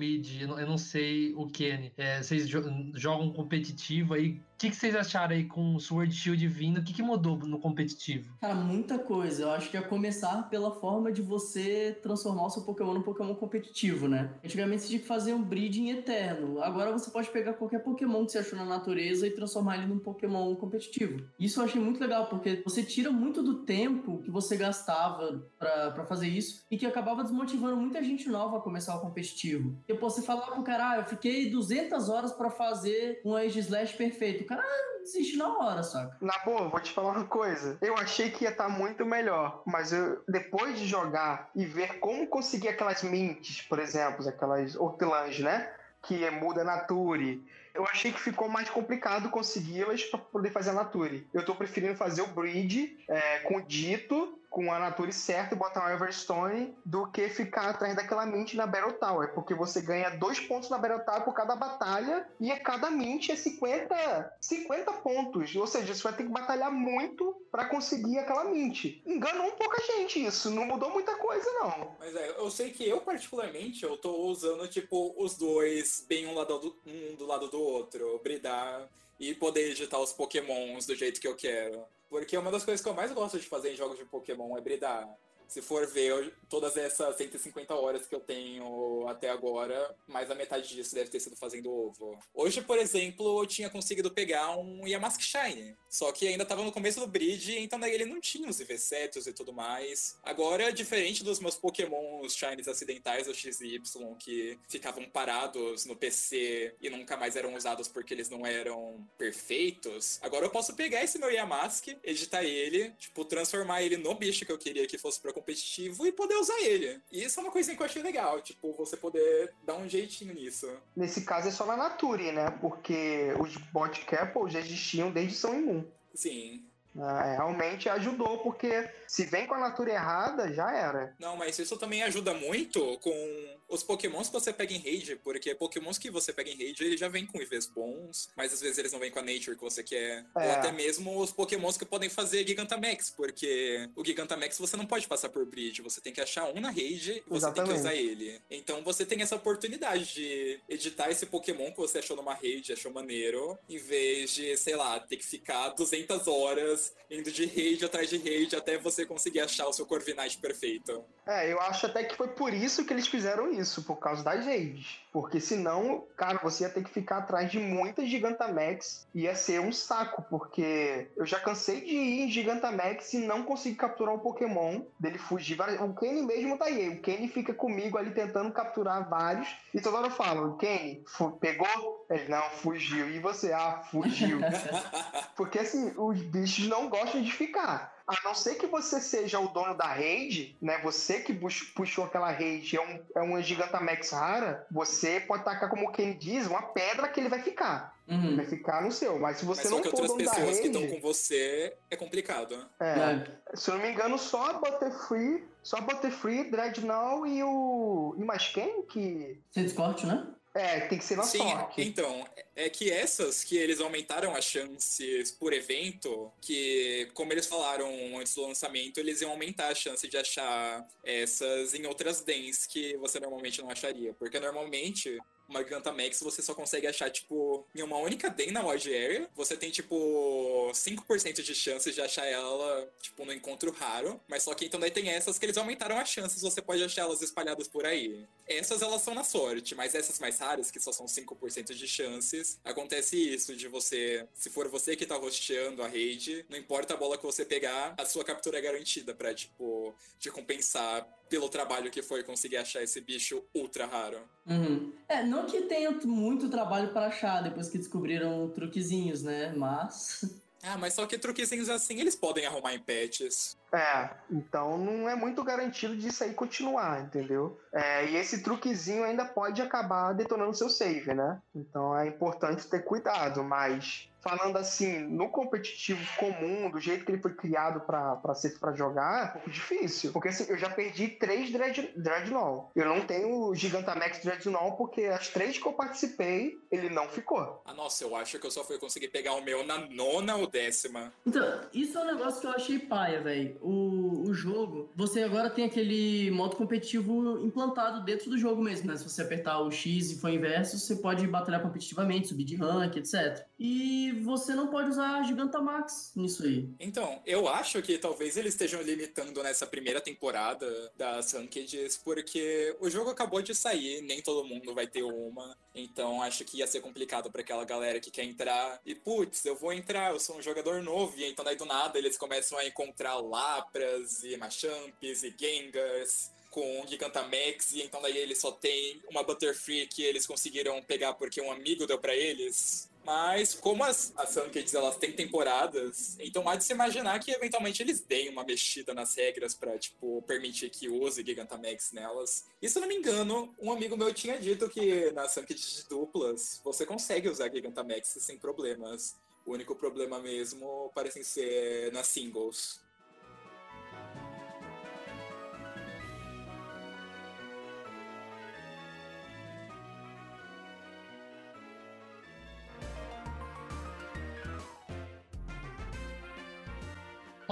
não, eu não sei o Kenny, é, vocês jo- jogam competitivo aí. O que, que vocês acharam aí com o Sword Shield vindo? O que, que mudou no competitivo? Cara, muita coisa. Eu acho que ia começar pela forma de você transformar o seu Pokémon num Pokémon competitivo, né? Antigamente você tinha que fazer um breeding eterno. Agora você pode pegar qualquer Pokémon que você achou na natureza e transformar ele num Pokémon competitivo. Isso eu achei muito legal, porque você tira muito do tempo que você gastava pra fazer isso e que acabava desmotivando muita gente nova a começar o competitivo. E pô, você falava pro cara, ah, eu fiquei 200 horas pra fazer um Age Slash perfeito. Cara desiste na hora, saca? Na boa, vou te falar uma coisa. Eu achei que ia estar muito melhor, mas eu, depois de jogar e ver como conseguir aquelas mints, por exemplo, aquelas hortelãs, né? Que muda a Nature. Eu achei que ficou mais complicado consegui-las para poder fazer a Nature. Eu tô preferindo fazer o breed é, com dito, com a Nature certa e botar um Everstone, do que ficar atrás daquela mint na Battle Tower. Porque você ganha dois pontos na Battle Tower por cada batalha e a cada mint é 50, 50 pontos. Ou seja, você vai ter que batalhar muito para conseguir aquela mint. Enganou um pouco a gente isso. Não mudou muita coisa, não. Mas é, eu sei que eu, particularmente, eu tô usando, tipo, os dois bem um, lado do, um do lado do outro. Bridar e poder editar os pokémons do jeito que eu quero. Porque uma das coisas que eu mais gosto de fazer em jogos de Pokémon é bridar. Se for ver todas essas 150 horas que eu tenho até agora, mais a metade disso deve ter sido fazendo ovo. Hoje, por exemplo, eu tinha conseguido pegar um Yamask Shine. Só que ainda tava no começo do breed, então daí ele não tinha os IV7 e tudo mais. Agora, diferente dos meus Pokémon Shines acidentais, o XY, que ficavam parados no PC e nunca mais eram usados porque eles não eram perfeitos, agora eu posso pegar esse meu Yamask, editar ele, tipo, transformar ele no bicho que eu queria que fosse pra competitivo e poder usar ele. E isso é uma coisinha que eu achei legal, tipo, você poder dar um jeitinho nisso. Nesse caso é só na Nature, né? Porque os bot Capel já existiam desde São Imum. Sim. Ah, é, realmente ajudou, porque se vem com a Nature errada, já era. Não, mas isso também ajuda muito com os pokémons que você pega em raid, porque pokémons que você pega em raid, ele já vem com IVs bons, mas às vezes eles não vêm com a nature que você quer. É. Ou até mesmo os pokémons que podem fazer Gigantamax, porque o Gigantamax você não pode passar por bridge, você tem que achar um na raid e você tem que usar ele. Então você tem essa oportunidade de editar esse pokémon que você achou numa raid, achou maneiro, em vez de, sei lá, ter que ficar 200 horas indo de raid atrás de raid até você conseguir achar o seu Corviknight perfeito. É, eu acho até que foi por isso que eles fizeram isso, por causa das redes. Porque senão, cara, você ia ter que ficar atrás de muitas Gigantamax. Ia ser um saco, porque eu já cansei de ir em Gigantamax e não conseguir capturar um Pokémon dele fugir. várias- O Kenny mesmo tá aí. O Kenny fica comigo ali tentando capturar vários. E toda hora eu falo, o Kenny, pegou? Ele, não, fugiu. E você, ah, fugiu. Porque assim, os bichos não gostam de ficar. A não ser que você seja o dono da rede, né? Você que puxou aquela rede é, um, é uma Gigantamax rara, você pode tacar, como quem diz, uma pedra que ele vai ficar. Uhum. Vai ficar no seu. Mas se Mas você só não for o outras dono da pessoas que estão rede. com você é complicado. É, É. se eu não me engano, só a Butterfree, só a Butterfree, Dreadnought e o. E mais quem? Que. Sem Discord, né? É, tem que ser na Sim, sorte. então, é que essas que eles aumentaram as chances por evento, que, como eles falaram antes do lançamento, eles iam aumentar a chance de achar essas em outras dens que você normalmente não acharia. Porque normalmente. Uma Gigantamax você só consegue achar, tipo, em uma única den na Wide Area. Você tem, tipo, 5% de chances de achar ela, tipo, no encontro raro. Mas só que então daí tem essas que eles aumentaram as chances, você pode achar elas espalhadas por aí. Essas elas são na sorte, mas essas mais raras, que só são 5% de chances, acontece isso de você, se for você que tá rosteando a raid, não importa a bola que você pegar, a sua captura é garantida pra, tipo, te compensar pelo trabalho que foi conseguir achar esse bicho ultra raro. Uhum. É, não que tenha muito trabalho para achar depois que descobriram truquezinhos, né? Mas. Ah, mas só que truquezinhos assim eles podem arrumar em patches. É, então não é muito garantido disso aí continuar, entendeu? É, e esse truquezinho ainda pode acabar detonando seu save, né? Então é importante ter cuidado, mas falando assim, no competitivo comum, do jeito que ele foi criado pra, pra ser para jogar, é um pouco difícil. Porque assim, eu já perdi três Dread, Dreadnought. Eu não tenho o Gigantamax Dreadnought porque as três que eu participei, ele não ficou. Ah, nossa, eu acho que eu só fui conseguir pegar o meu na nona ou décima. Então, isso é um negócio que eu achei paia, velho. O, o jogo, você agora tem aquele modo competitivo implantado dentro do jogo mesmo, né? Se você apertar o X e for inverso, você pode batalhar competitivamente, subir de rank, etc. E você não pode usar Gigantamax nisso aí. Então, eu acho que talvez eles estejam limitando nessa primeira temporada das Rankeds, porque o jogo acabou de sair, nem todo mundo vai ter uma. Então, acho que ia ser complicado pra aquela galera que quer entrar. E, putz, eu vou entrar, eu sou um jogador novo. E então, daí do nada, eles começam a encontrar Lapras e Machamps e Gengars com Gigantamax, e então daí eles só tem uma Butterfree que eles conseguiram pegar porque um amigo deu pra eles. Mas como as, as Rankeds, elas têm temporadas, então há de se imaginar que eventualmente eles deem uma mexida nas regras pra, tipo, permitir que use Gigantamax nelas. E se eu não me engano, um amigo meu tinha dito que nas Rankeds de duplas, você consegue usar Gigantamax sem problemas. O único problema mesmo parecem ser nas singles.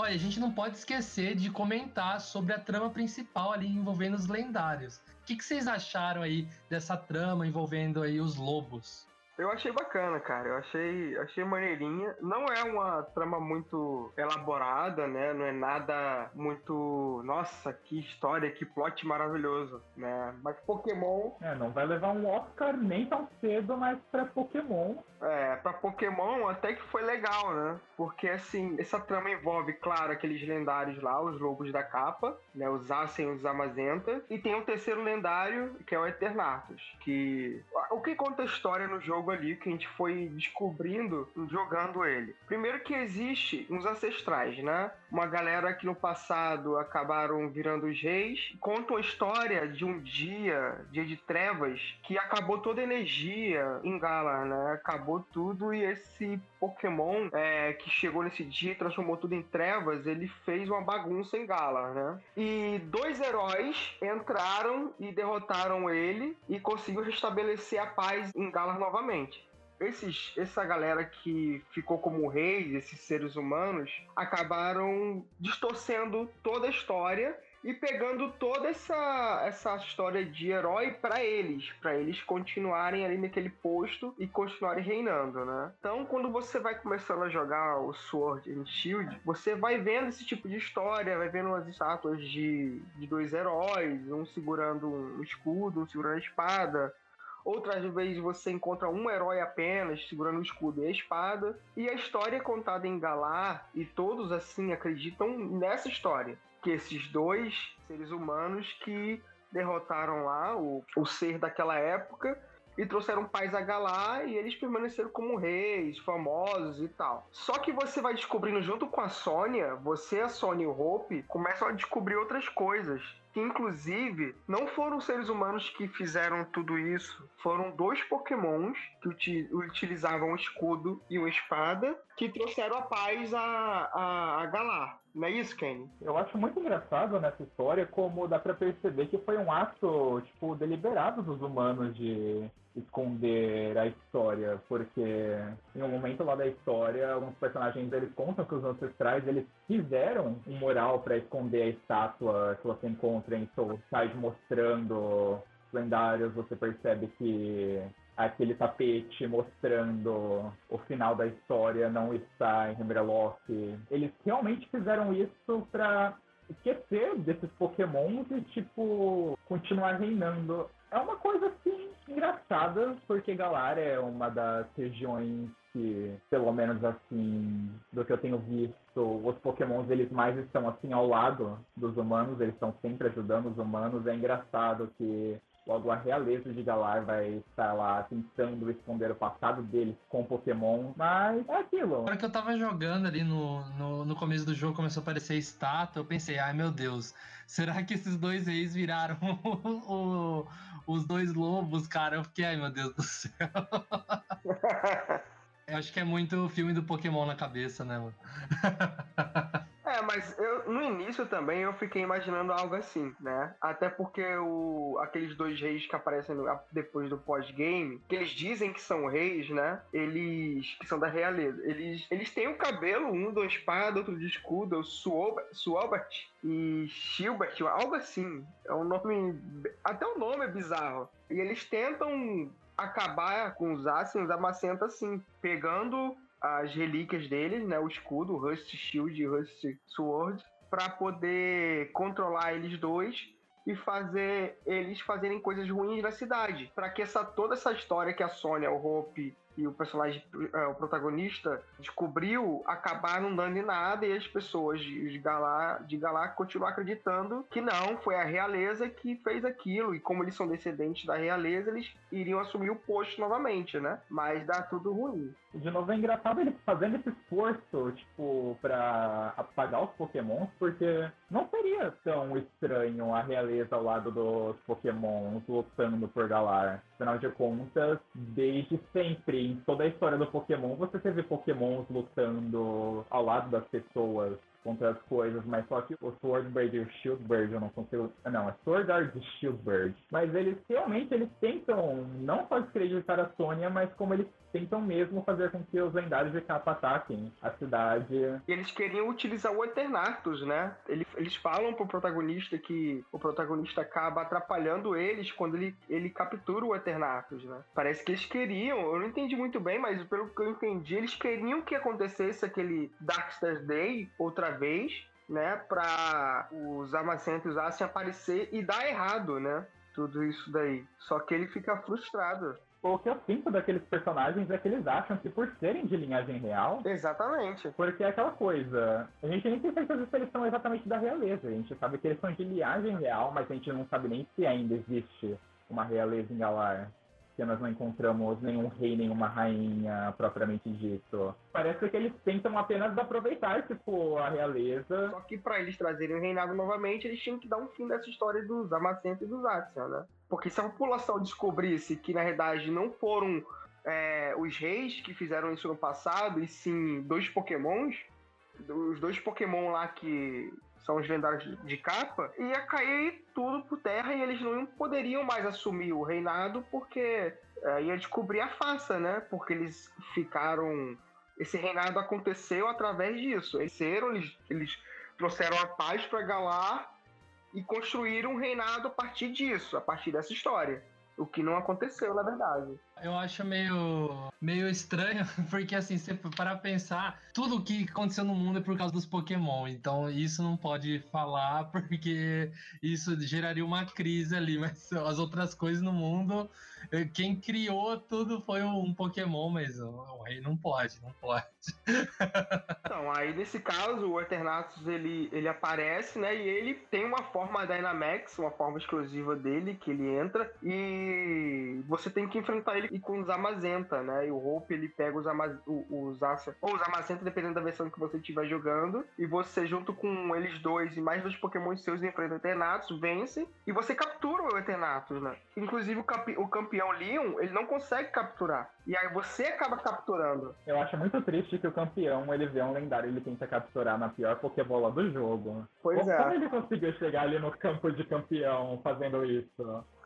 Olha, a gente não pode esquecer de comentar sobre a trama principal ali envolvendo os lendários. O que, que vocês acharam aí dessa trama envolvendo aí os lobos? Eu achei bacana, cara. Eu achei, achei maneirinha. Não é uma trama muito elaborada, né? Não é nada muito. Nossa, que história, que plot maravilhoso, né? Mas Pokémon. É, não vai levar um Oscar nem tão cedo, mas pra Pokémon. É, pra Pokémon até que foi legal, né? Porque assim, essa trama envolve, claro, aqueles lendários lá, os lobos da capa, né? Os Assen e os Amazenta. E tem um terceiro lendário, que é o Eternatus. Que. O que conta a história no jogo ali que a gente foi descobrindo jogando ele? Primeiro que existe uns ancestrais, né? Uma galera que no passado acabaram virando os reis. Contam a história de um dia, dia de trevas, que acabou toda a energia em Galar, né? Acabou tudo e esse Pokémon é, que chegou nesse dia e transformou tudo em trevas, ele fez uma bagunça em Galar, né? E dois heróis entraram e derrotaram ele e conseguiu restabelecer a paz em Galar novamente esses, essa galera que ficou como reis, esses seres humanos, acabaram distorcendo toda a história e pegando toda essa, essa história de herói para eles, para eles continuarem ali naquele posto e continuarem reinando, né? Então, quando você vai começando a jogar o Sword and Shield, você vai vendo esse tipo de história, vai vendo as estátuas de, de dois heróis, um segurando um escudo, um segurando a espada, Outras vezes você encontra um herói apenas segurando o escudo e a espada. E a história é contada em Galar, e todos assim acreditam nessa história. Que esses dois seres humanos que derrotaram lá o, o ser daquela época e trouxeram paz a Galar e eles permaneceram como reis, famosos e tal. Só que você vai descobrindo junto com a Sônia, você, a Sônia e o Hope, começam a descobrir outras coisas que inclusive não foram seres humanos que fizeram tudo isso, foram dois pokémons que utilizavam um escudo e uma espada que trouxeram a paz a, a, a Galar. Não é isso, Kenny? Eu acho muito engraçado nessa história como dá para perceber que foi um ato, tipo, deliberado dos humanos de esconder a história, porque em um momento lá da história, alguns personagens eles contam que os ancestrais eles fizeram um mural para esconder a estátua que você encontra em Soul Side mostrando lendários, você percebe que aquele tapete mostrando o final da história não está em Himmerlock. Eles realmente fizeram isso para esquecer desses pokémons e, tipo, continuar reinando. É uma coisa, assim, engraçada, porque Galar é uma das regiões que, pelo menos assim, do que eu tenho visto, os pokémons eles mais estão assim ao lado dos humanos, eles estão sempre ajudando os humanos. É engraçado que Logo, a realeza de Galar vai estar lá tentando esconder o passado deles com Pokémon, mas é aquilo. Na hora que eu tava jogando ali no, no, no, começo do jogo, começou a aparecer estátua, eu pensei, ai meu Deus, será que esses dois reis viraram o, o, os dois lobos, cara? Eu fiquei, ai meu Deus do céu. eu acho que é muito filme do Pokémon na cabeça, né, mano? Mas eu, no início também eu fiquei imaginando algo assim, né? Até porque o, aqueles dois reis que aparecem no, depois do pós-game, que eles dizem que são reis, né? Eles. que são da realeza. Eles, eles têm o cabelo, um do espada, outro de escudo, o Suobert e Shilbert, algo assim. É um nome. Até o nome é bizarro. E eles tentam acabar com os Asians da Macenta assim, pegando as relíquias deles, né? O escudo, o Rust Shield e o Rust Sword, para poder controlar eles dois e fazer eles fazerem coisas ruins na cidade, para que essa toda essa história que a Sônia, o Hope e o personagem, é, o protagonista, descobriu acabar não dando em nada e as pessoas de Galar, de Galar continuam acreditando que não, foi a realeza que fez aquilo e como eles são descendentes da realeza, eles iriam assumir o posto novamente, né? Mas dá tudo ruim. De novo é engraçado ele fazendo esse esforço, tipo, pra apagar os pokémons, porque não seria tão estranho a realeza ao lado dos pokémons lutando por Galar. Afinal de contas, desde sempre em toda a história do Pokémon, você teve Pokémons lutando ao lado das pessoas contra as coisas, mas só que o Swordbird e o Shieldbird eu não consigo. Não, é Swordard e Shieldbird. Mas eles realmente eles tentam não só descreditar a Sônia, mas como eles tentam mesmo fazer com que os lendários de capa ataquem a cidade. E eles queriam utilizar o Eternatus, né? Eles, eles falam pro protagonista que o protagonista acaba atrapalhando eles quando ele, ele captura o Eternatus, né? Parece que eles queriam, eu não entendi muito bem, mas pelo que eu entendi, eles queriam que acontecesse aquele Darkstars Day outra vez, né? Pra os Amacentos usassem aparecer e dar errado, né? Tudo isso daí. Só que ele fica frustrado o que eu sinto daqueles personagens é que eles acham que por serem de linhagem real. Exatamente. Porque é aquela coisa. A gente nem tem certeza se eles são exatamente da realeza. A gente sabe que eles são de linhagem real, mas a gente não sabe nem se ainda existe uma realeza em Galar que nós não encontramos nenhum rei, nenhuma rainha propriamente dito. Parece que eles tentam apenas aproveitar, tipo, a realeza. Só que para eles trazerem o reinado novamente, eles tinham que dar um fim dessa história dos Amacentos e dos Axion, né? Porque se a população descobrisse que, na verdade, não foram é, os reis que fizeram isso no passado, e sim dois pokémons, os dois pokémon lá que são os lendários de capa, ia cair tudo por terra e eles não poderiam mais assumir o reinado porque é, ia descobrir a farsa, né? Porque eles ficaram. Esse reinado aconteceu através disso. Eles, eram, eles, eles trouxeram a paz para Galar e construíram um reinado a partir disso, a partir dessa história. O que não aconteceu, na verdade. Eu acho meio, meio estranho, porque assim, para pensar, tudo que aconteceu no mundo é por causa dos Pokémon. Então isso não pode falar, porque isso geraria uma crise ali. Mas as outras coisas no mundo quem criou tudo foi um Pokémon, mas o rei não pode, não pode. Então, aí nesse caso, o Eternatus ele, ele aparece, né? E ele tem uma forma Dynamax, uma forma exclusiva dele, que ele entra, e você tem que enfrentar ele com os Amazenta, né? E o Hope ele pega os, Amaz os ou os Amazenta, dependendo da versão que você estiver jogando, e você, junto com eles dois e mais dois Pokémon seus, enfrenta o Eternatus, vence, e você captura o Eternatus, né? Inclusive o, o campeão Leon, ele não consegue capturar. E aí você acaba capturando. Eu acho muito triste que o campeão, ele vê um lendário, ele tenta capturar na pior Pokébola do jogo. Pois é. Como ele conseguiu chegar ali no campo de campeão fazendo isso?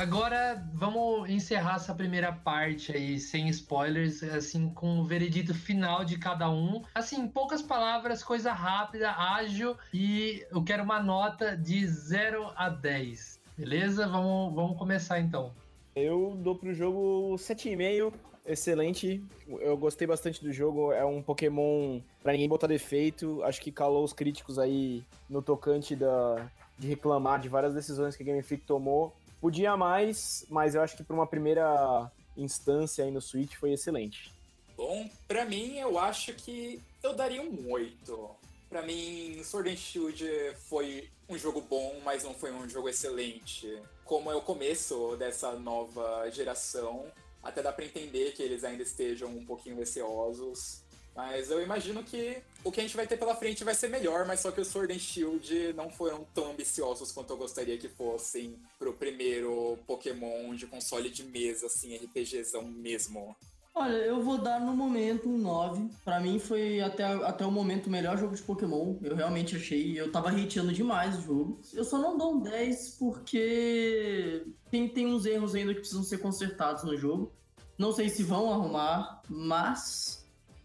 Agora vamos encerrar essa primeira parte aí, sem spoilers, assim, com o veredito final de cada um. Assim, poucas palavras, coisa rápida, ágil, e eu quero uma nota de 0 a 10. Beleza? Vamos, vamos começar então. Eu dou pro jogo 7,5. Excelente. Eu gostei bastante do jogo. É um Pokémon pra ninguém botar defeito. Acho que calou os críticos aí no tocante da, de reclamar de várias decisões que a Game Freak tomou. Podia mais, mas eu acho que para uma primeira instância aí no Switch foi excelente. Bom, para mim eu acho que eu daria um 8. Para mim, Sword and Shield foi um jogo bom, mas não foi um jogo excelente. Como é o começo dessa nova geração, até dá para entender que eles ainda estejam um pouquinho receosos. Mas eu imagino que o que a gente vai ter pela frente vai ser melhor, mas só que o Sword and Shield não foram tão ambiciosos quanto eu gostaria que fossem pro primeiro Pokémon de console de mesa, assim, RPGzão mesmo. Olha, eu vou dar no momento um 9. Pra mim foi até, até o momento o melhor jogo de Pokémon. Eu realmente achei. Eu tava hateando demais o jogo. Eu só não dou um 10 porque tem, tem uns erros ainda que precisam ser consertados no jogo. Não sei se vão arrumar, mas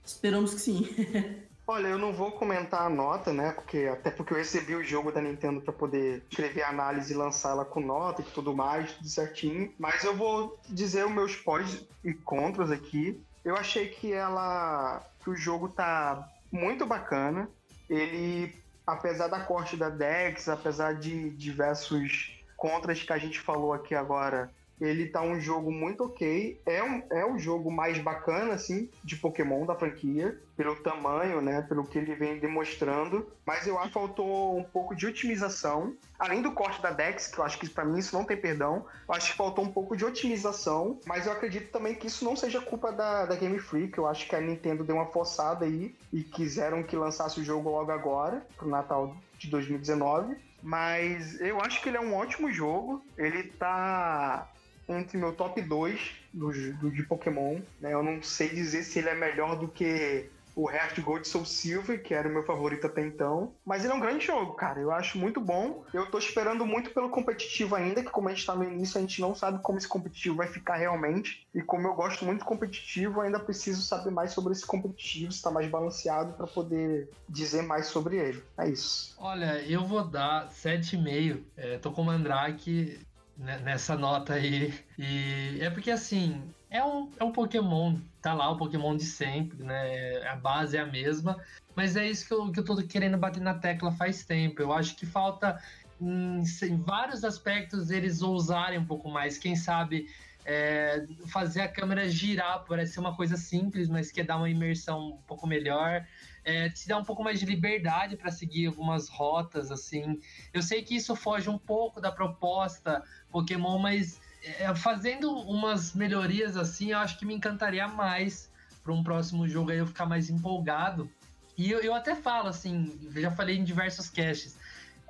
Esperamos que sim. Olha, eu não vou comentar a nota, né? Porque até porque eu recebi o jogo da Nintendo para poder escrever a análise e lançar ela com nota e tudo mais, tudo certinho. Mas eu vou dizer os meus pós e contras aqui. Eu achei que ela, que o jogo tá muito bacana. Ele, apesar da corte da Dex, apesar de diversos contras que a gente falou aqui agora, ele tá um jogo muito ok. É um, é um jogo mais bacana, assim, de Pokémon da franquia, pelo tamanho, né? Pelo que ele vem demonstrando. Mas eu acho que faltou um pouco de otimização. Além do corte da Dex, que eu acho que para mim isso não tem perdão, eu acho que faltou um pouco de otimização. Mas eu acredito também que isso não seja culpa da, da Game Freak. Eu acho que a Nintendo deu uma forçada aí e quiseram que lançasse o jogo logo agora, pro Natal de 2019. Mas eu acho que ele é um ótimo jogo. Ele tá entre meu top 2 do, do, de Pokémon. Né? Eu não sei dizer se ele é melhor do que o Heart Gold Soul Silver, que era o meu favorito até então. Mas ele é um grande jogo, cara. Eu acho muito bom. Eu tô esperando muito pelo competitivo ainda, que como a gente tá no início, a gente não sabe como esse competitivo vai ficar realmente. E como eu gosto muito do competitivo, ainda preciso saber mais sobre esse competitivo, se tá mais balanceado para poder dizer mais sobre ele. É isso. Olha, eu vou dar 7,5. É, tô com o Mandrake nessa nota aí. E é porque assim, é um, é um Pokémon, tá lá o Pokémon de sempre, né? A base é a mesma. Mas é isso que eu, que eu tô querendo bater na tecla faz tempo. Eu acho que falta em, em vários aspectos eles ousarem um pouco mais. Quem sabe é, fazer a câmera girar, parece ser uma coisa simples, mas que dá uma imersão um pouco melhor. É, te dá um pouco mais de liberdade para seguir algumas rotas, assim. Eu sei que isso foge um pouco da proposta Pokémon, mas é, fazendo umas melhorias assim, eu acho que me encantaria mais para um próximo jogo aí eu ficar mais empolgado. E eu, eu até falo, assim, já falei em diversos casts,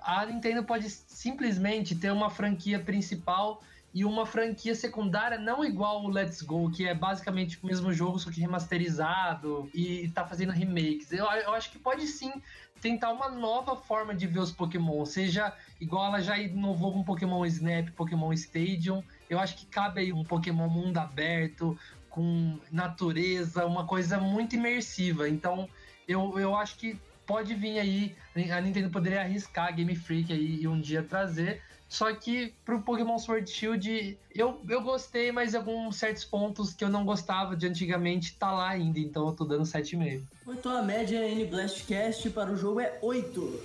a Nintendo pode simplesmente ter uma franquia principal e uma franquia secundária não igual o Let's Go, que é basicamente o mesmo jogo, só que remasterizado e tá fazendo remakes. Eu, eu acho que pode sim tentar uma nova forma de ver os Pokémon, seja igual ela já inovou com Pokémon Snap, Pokémon Stadium. Eu acho que cabe aí um Pokémon mundo aberto, com natureza, uma coisa muito imersiva. Então, eu, eu acho que pode vir aí, a Nintendo poderia arriscar a Game Freak aí e um dia trazer, só que pro Pokémon Sword Shield eu, eu gostei, mas alguns certos pontos que eu não gostava de antigamente tá lá ainda, então eu tô dando 7,5. Então a média N Blastcast para o jogo é 8.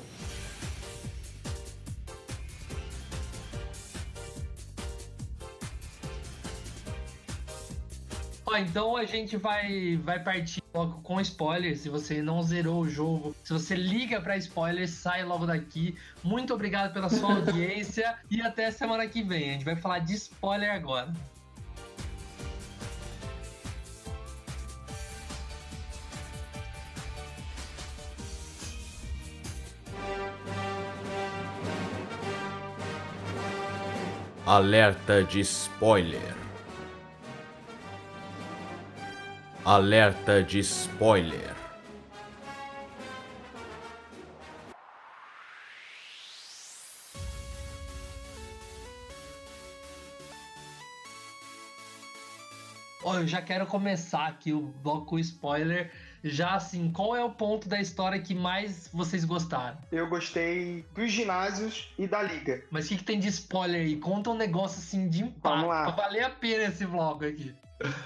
Ó, então a gente vai, vai partir logo com spoilers. Se você não zerou o jogo, se você liga para spoilers, sai logo daqui. Muito obrigado pela sua audiência e até semana que vem. A gente vai falar de spoiler agora. Alerta de spoiler. Alerta de spoiler. Ó, eu já quero começar aqui o bloco spoiler. Já assim, qual é o ponto da história que mais vocês gostaram? Eu gostei dos ginásios e da liga. Mas o que, que tem de spoiler aí? Conta um negócio assim de impacto. Pra valer a pena esse vlog aqui.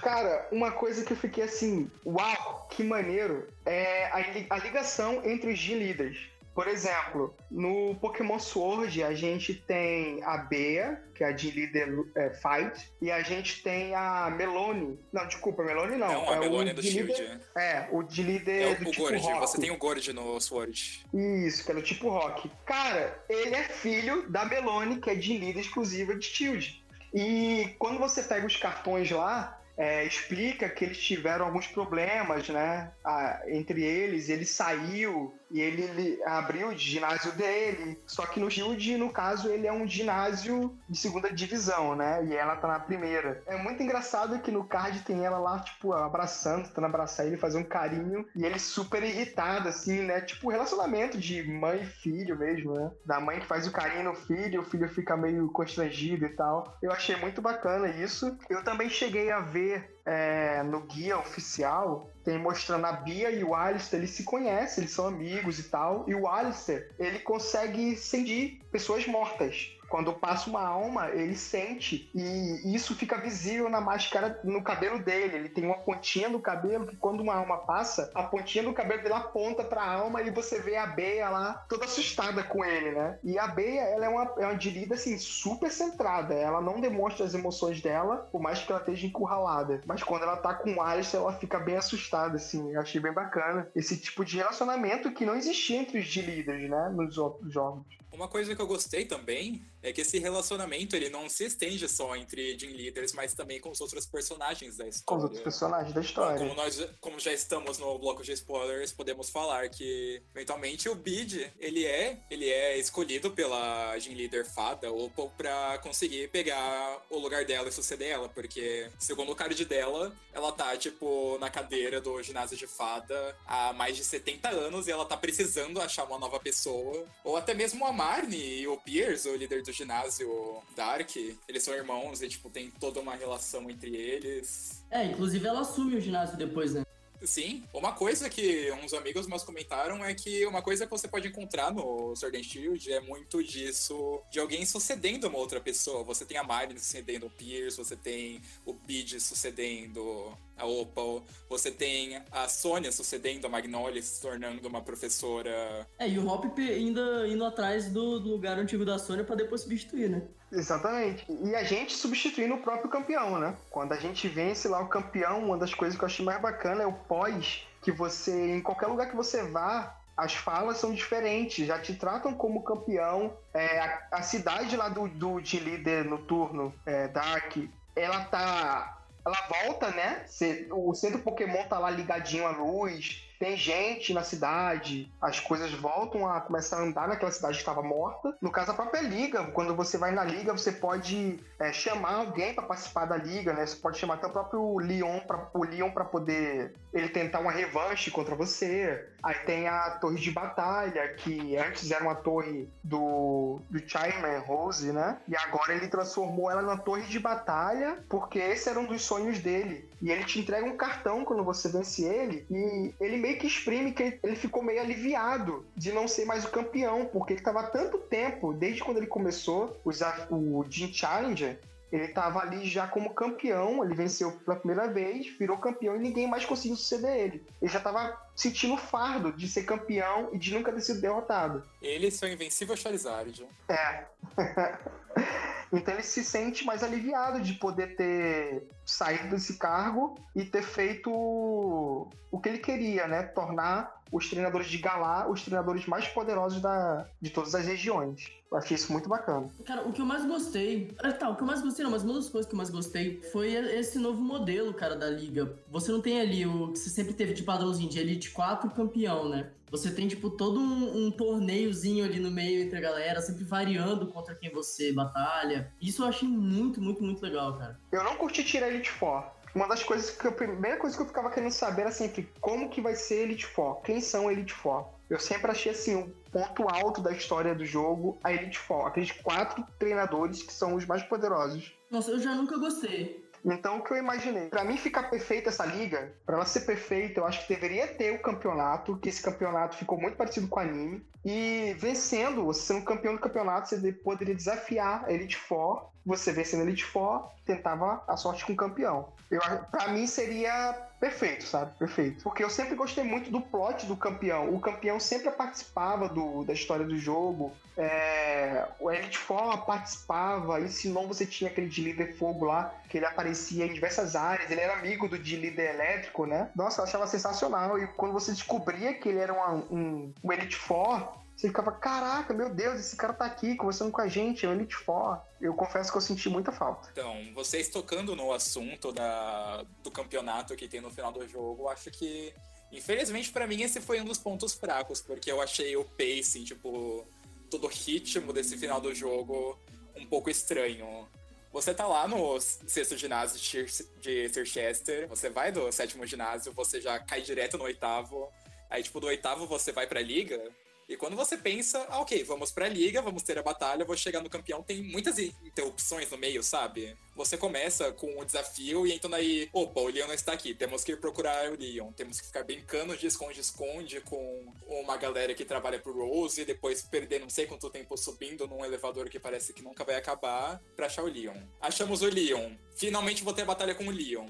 Cara, uma coisa que eu fiquei assim, uau, que maneiro, é a, a ligação entre os G-Leaders. Por exemplo, no Pokémon Sword a gente tem a Bea, que é a de líder é, Fight, e a gente tem a Melone. Não, desculpa, Melone não. Não, a é Melone é do Shield. é, o de líder é do o tipo Gord, rock. você tem o Gord no Sword. Isso, que é do tipo rock. Cara, ele é filho da Melone, que é de líder exclusiva de Shield. E quando você pega os cartões lá, é, explica que eles tiveram alguns problemas, né? Ah, entre eles, ele saiu e ele, abriu o ginásio dele. Só que no Shield, no caso, ele é um ginásio de segunda divisão, né? E ela tá na primeira. É muito engraçado que no card tem ela lá, tipo, abraçando, tentando abraçar ele, fazer um carinho. E ele super irritado, assim, né? Tipo, relacionamento de mãe e filho mesmo, né? Da mãe que faz o carinho no filho, o filho fica meio constrangido e tal. Eu achei muito bacana isso. Eu também cheguei a ver é, no guia oficial tem mostrando a Bia e o Alistair, eles se conhecem, eles são amigos e tal. E o Alistair, ele consegue sentir pessoas mortas. Quando passa uma alma, ele sente e isso fica visível na máscara, no cabelo dele. Ele tem uma pontinha no cabelo que quando uma alma passa, a pontinha do cabelo dele aponta para a alma e você vê a Beia lá toda assustada com ele, né? E a Beia, ela é uma, é uma dirida assim super centrada. Ela não demonstra as emoções dela, por mais que ela esteja encurralada. Mas quando ela tá com o Alistair, ela fica bem assustada, assim. Eu achei bem bacana esse tipo de relacionamento que não existia entre os líderes, né? Nos outros jogos. Uma coisa que eu gostei também é que esse relacionamento ele não se estende só entre Gym Leaders, mas também com os outros personagens da história. Com os outros personagens da história. Como nós, como já estamos no bloco de spoilers, podemos falar que eventualmente o Bid ele é ele é escolhido pela Gym Leader Fada ou para conseguir pegar o lugar dela e suceder ela, porque segundo o card dela, ela tá tipo na cadeira do ginásio de Fada há mais de 70 anos e ela tá precisando achar uma nova pessoa ou até mesmo a Marnie e o Piers, o líder do ginásio Dark, eles são irmãos e, tipo, tem toda uma relação entre eles. É, inclusive ela assume o ginásio depois, né? Sim, uma coisa que uns amigos meus comentaram é que uma coisa que você pode encontrar no Sword and Shield é muito disso, de alguém sucedendo uma outra pessoa. Você tem a Marin sucedendo o Pierce, você tem o Bid sucedendo a Opal, você tem a Sônia sucedendo a Magnolia, se tornando uma professora. É, e o Hop ainda indo atrás do, do lugar antigo da Sônia para depois substituir, né? Exatamente. E a gente substituindo o próprio campeão, né? Quando a gente vence lá o campeão, uma das coisas que eu achei mais bacana é o pós, que você, em qualquer lugar que você vá, as falas são diferentes, já te tratam como campeão. É, a, a, cidade lá do, do de líder noturno, é, Dark, ela tá. Ela volta, né? O centro Pokémon tá lá ligadinho à luz tem gente na cidade, as coisas voltam a começar a andar naquela cidade que estava morta. No caso, a própria liga, quando você vai na liga, você pode é, chamar alguém para participar da liga, né? Você pode chamar até o próprio Leon para o para poder ele tentar uma revanche contra você. Aí tem a torre de batalha, que antes era uma torre do, do Chaiman Rose, né? E agora ele transformou ela na torre de batalha, porque esse era um dos sonhos dele. E ele te entrega um cartão quando você vence ele, e ele meio que exprime que ele ficou meio aliviado de não ser mais o campeão, porque ele estava tanto tempo, desde quando ele começou o Jim Challenger, ele estava ali já como campeão, ele venceu pela primeira vez, virou campeão e ninguém mais conseguiu suceder ele. Ele já estava sentindo fardo de ser campeão e de nunca ter sido derrotado. Ele e seu invencível Charizard. É. então ele se sente mais aliviado de poder ter saído desse cargo e ter feito o que ele queria, né? Tornar os treinadores de Galá os treinadores mais poderosos da, de todas as regiões. Eu achei isso muito bacana. Cara, o que eu mais gostei. Ah, tá, o que eu mais gostei, não, mas uma das coisas que eu mais gostei foi esse novo modelo, cara, da liga. Você não tem ali o que você sempre teve de padrãozinho de Elite 4 campeão, né? Você tem, tipo, todo um, um, torneiozinho ali no meio entre a galera, sempre variando contra quem você batalha. Isso eu achei muito, muito, muito legal, cara. Eu não curti tirar Elite 4 uma das coisas que eu, a primeira coisa que eu ficava querendo saber era sempre como que vai ser Elite Four, quem são Elite Four. Eu sempre achei assim, um ponto alto da história do jogo, a Elite Four, aqueles quatro treinadores que são os mais poderosos. Nossa, eu já nunca gostei. Então, o que eu imaginei? Para mim ficar perfeita essa liga, para ela ser perfeita, eu acho que deveria ter o campeonato, que esse campeonato ficou muito parecido com o anime. E vencendo, você sendo campeão do campeonato, você poderia desafiar a Elite Four. Você vencendo Elite Four, tentava a sorte com o campeão. Eu, pra mim seria perfeito, sabe? Perfeito. Porque eu sempre gostei muito do plot do campeão. O campeão sempre participava do, da história do jogo. É, o Elite Four participava, ensinou você tinha aquele de líder fogo lá, que ele aparecia em diversas áreas, ele era amigo do de líder elétrico, né? Nossa, eu achava sensacional. E quando você descobria que ele era uma, um, um Elite Four, você ficava, caraca, meu Deus, esse cara tá aqui conversando com a gente, é o Elite Four. Eu confesso que eu senti muita falta. Então, vocês tocando no assunto da, do campeonato que tem no final do jogo, acho que, infelizmente para mim, esse foi um dos pontos fracos, porque eu achei o pacing, tipo, todo o ritmo desse final do jogo um pouco estranho. Você tá lá no sexto ginásio de Sirchester, você vai do sétimo ginásio, você já cai direto no oitavo, aí, tipo, do oitavo você vai pra liga, e quando você pensa, ah, ok, vamos pra liga, vamos ter a batalha, vou chegar no campeão, tem muitas interrupções no meio, sabe? Você começa com o desafio e então aí, opa, o Leon não está aqui, temos que ir procurar o Leon, temos que ficar brincando de esconde-esconde com uma galera que trabalha pro Rose, e depois perder não sei quanto tempo subindo num elevador que parece que nunca vai acabar pra achar o Leon. Achamos o Leon, finalmente vou ter a batalha com o Leon.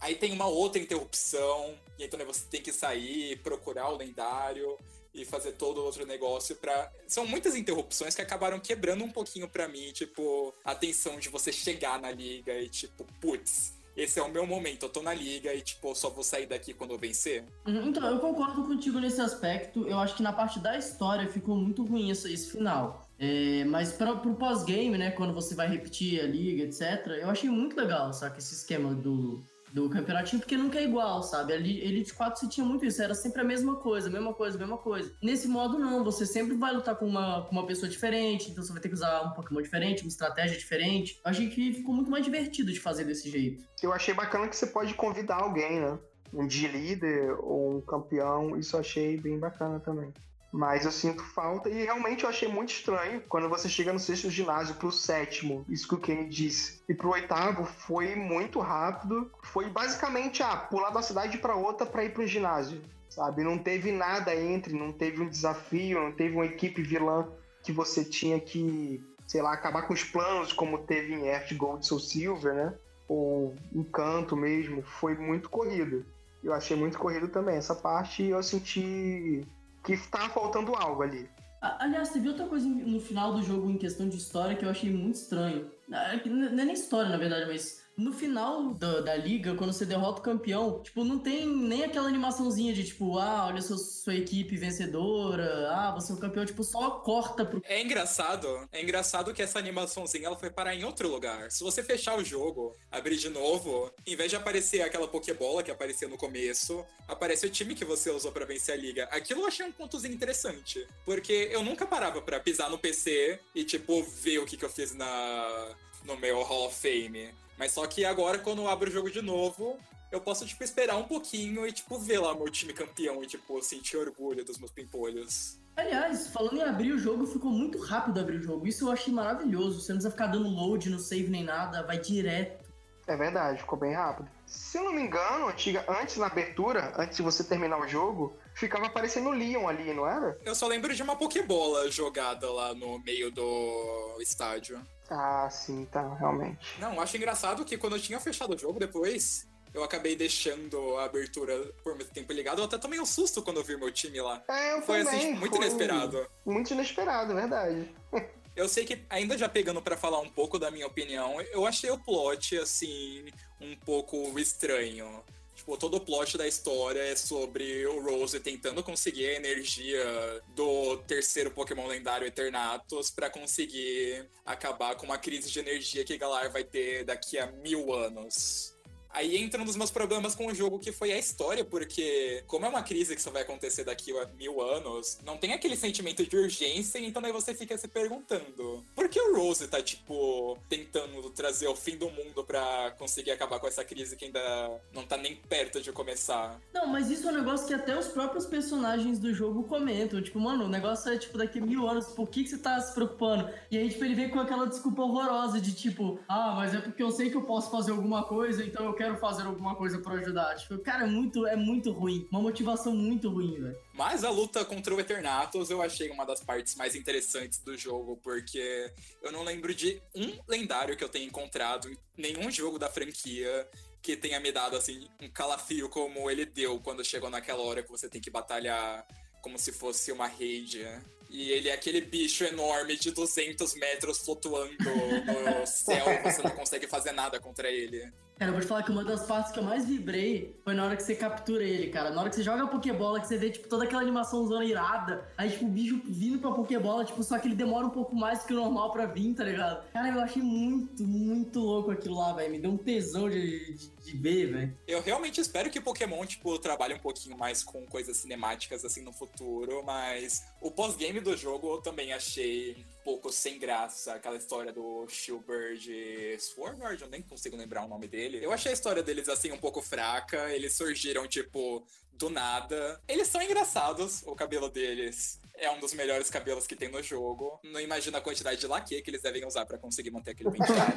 Aí tem uma outra interrupção, e então você tem que sair, procurar o lendário e fazer todo outro negócio para São muitas interrupções que acabaram quebrando um pouquinho para mim, tipo, a tensão de você chegar na liga e, tipo, putz, esse é o meu momento, eu tô na liga e, tipo, só vou sair daqui quando eu vencer. Uhum, então, eu concordo contigo nesse aspecto. Eu acho que na parte da história ficou muito ruim esse, esse final. É, mas para pro pós-game, né, quando você vai repetir a liga, etc., eu achei muito legal, sabe, esse esquema do do campeonatinho, porque nunca é igual, sabe? Ali, Elite 4 você tinha muito isso, era sempre a mesma coisa, mesma coisa, mesma coisa. Nesse modo, não, você sempre vai lutar com uma, com uma pessoa diferente, então você vai ter que usar um Pokémon diferente, uma estratégia diferente. Eu achei que ficou muito mais divertido de fazer desse jeito. Eu achei bacana que você pode convidar alguém, né? Um de líder ou um campeão, isso eu achei bem bacana também. Mas eu sinto falta e realmente eu achei muito estranho quando você chega no sexto ginásio pro sétimo, isso que o Kenny disse. E pro oitavo foi muito rápido. Foi basicamente ah, pular da cidade para outra para ir pro ginásio, sabe? Não teve nada entre, não teve um desafio, não teve uma equipe vilã que você tinha que, sei lá, acabar com os planos como teve em Earth Gold Soul Silver, né? Ou Encanto mesmo. Foi muito corrido. Eu achei muito corrido também. Essa parte eu senti que tá faltando algo ali. Aliás, teve outra coisa no final do jogo em questão de história que eu achei muito estranho. Ah, n- Não é nem história, na verdade, mas no final da, da liga, quando você derrota o campeão, tipo, não tem nem aquela animaçãozinha de tipo, ah, olha sua, sua equipe vencedora, ah, você é o campeão, tipo, só corta pro. É engraçado, é engraçado que essa animaçãozinha ela foi parar em outro lugar. Se você fechar o jogo, abrir de novo, em vez de aparecer aquela Pokébola que aparecia no começo, aparece o time que você usou pra vencer a liga. Aquilo eu achei um pontozinho interessante, porque eu nunca parava pra pisar no PC e tipo ver o que, que eu fiz na no meu Hall of Fame. Mas só que agora quando eu abro o jogo de novo, eu posso tipo esperar um pouquinho e tipo ver lá meu time campeão e tipo sentir orgulho dos meus pimpolhos. Aliás, falando em abrir o jogo, ficou muito rápido abrir o jogo. Isso eu achei maravilhoso. Você não precisa ficar dando load no save nem nada, vai direto. É verdade, ficou bem rápido. Se eu não me engano, antiga, antes na abertura, antes de você terminar o jogo, ficava aparecendo o Leon ali, não era? Eu só lembro de uma Pokébola jogada lá no meio do estádio. Ah, sim, tá, realmente. Não, acho engraçado que quando eu tinha fechado o jogo depois, eu acabei deixando a abertura por muito tempo ligada. Eu até tomei um susto quando eu vi meu time lá. É, eu Foi também, assim, muito foi inesperado. Muito inesperado, verdade. Eu sei que, ainda já pegando pra falar um pouco da minha opinião, eu achei o plot, assim, um pouco estranho. Tipo, todo o plot da história é sobre o Rose tentando conseguir a energia do terceiro Pokémon lendário Eternatus pra conseguir acabar com uma crise de energia que Galar vai ter daqui a mil anos. Aí entra um dos meus problemas com o jogo, que foi a história, porque como é uma crise que só vai acontecer daqui a mil anos, não tem aquele sentimento de urgência, então aí você fica se perguntando, por que o Rose tá, tipo, tentando trazer o fim do mundo pra conseguir acabar com essa crise que ainda não tá nem perto de começar? Não, mas isso é um negócio que até os próprios personagens do jogo comentam. Tipo, mano, o negócio é tipo daqui a mil anos, por que, que você tá se preocupando? E aí, tipo, ele vem com aquela desculpa horrorosa de tipo, ah, mas é porque eu sei que eu posso fazer alguma coisa, então eu quero fazer alguma coisa pra ajudar. Tipo, cara, é muito, é muito ruim. Uma motivação muito ruim, velho. Mas a luta contra o Eternatus eu achei uma das partes mais interessantes do jogo, porque eu não lembro de um lendário que eu tenha encontrado em nenhum jogo da franquia que tenha me dado assim um calafrio como ele deu quando chegou naquela hora que você tem que batalhar como se fosse uma raid. E ele é aquele bicho enorme de 200 metros flutuando no céu, você não consegue fazer nada contra ele. Cara, eu vou te falar que uma das partes que eu mais vibrei foi na hora que você captura ele, cara. Na hora que você joga a Pokébola, que você vê, tipo, toda aquela animação zona irada. Aí, tipo, o bicho vindo pra Pokébola, tipo, só que ele demora um pouco mais que o normal pra vir, tá ligado? Cara, eu achei muito, muito louco aquilo lá, velho. Me deu um tesão de, de, de ver, velho. Eu realmente espero que Pokémon, tipo, trabalhe um pouquinho mais com coisas cinemáticas, assim, no futuro, mas o pós-game do jogo eu também achei um pouco sem graça, aquela história do Shieldbird Swarmlord, eu nem consigo lembrar o nome dele. Eu achei a história deles, assim, um pouco fraca, eles surgiram, tipo, do nada. Eles são engraçados, o cabelo deles é um dos melhores cabelos que tem no jogo. Não imagino a quantidade de laque que eles devem usar pra conseguir manter aquele penteado.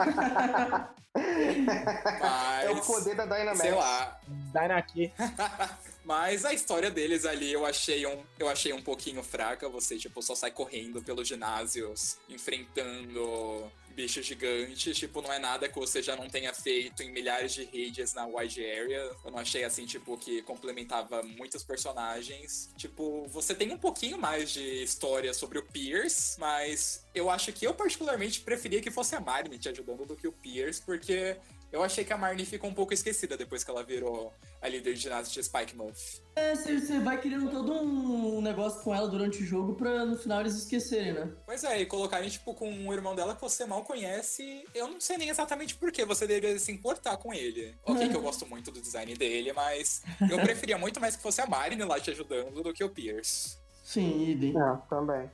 Mas, É o poder da Dynamax. Sei lá. Dynaki. Mas a história deles ali eu achei um, eu achei um pouquinho fraca. Você, tipo, só sai correndo pelos ginásios, enfrentando bichos gigantes. Tipo, não é nada que você já não tenha feito em milhares de redes na wide area. Eu não achei, assim, tipo, que complementava muitos personagens. Tipo, você tem um pouquinho mais de história sobre o Pierce, mas eu acho que eu particularmente preferia que fosse a Marnie te ajudando do que o Pierce, porque eu achei que a Marnie ficou um pouco esquecida depois que ela virou a líder de ginásio de Spike Muff. É, você você vai criando todo um negócio com ela durante o jogo pra no final eles esquecerem, né? Pois é, e colocarem, tipo, com um irmão dela que você mal conhece, eu não sei nem exatamente por que você deveria se importar com ele. Ok, que eu gosto muito do design dele, mas eu preferia muito mais que fosse a Marine lá te ajudando do que o Pierce. Sim, idem. É, também.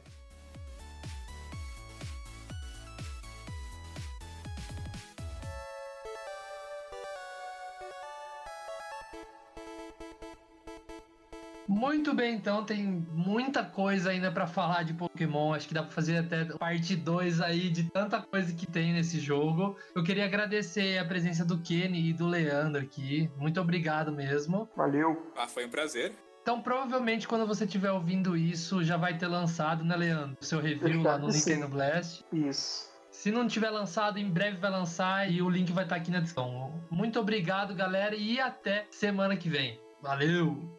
Muito bem, então tem muita coisa ainda pra falar de Pokémon. Acho que dá pra fazer até parte 2 aí de tanta coisa que tem nesse jogo. Eu queria agradecer a presença do Kenny e do Leandro aqui. Muito obrigado mesmo. Valeu. Ah, foi um prazer. Então, provavelmente, quando você estiver ouvindo isso, já vai ter lançado, né, Leandro? O seu review lá no Sim. Nintendo Blast. Isso. Se não tiver lançado, em breve vai lançar e o link vai estar aqui na descrição. Muito obrigado, galera, e até semana que vem. Valeu!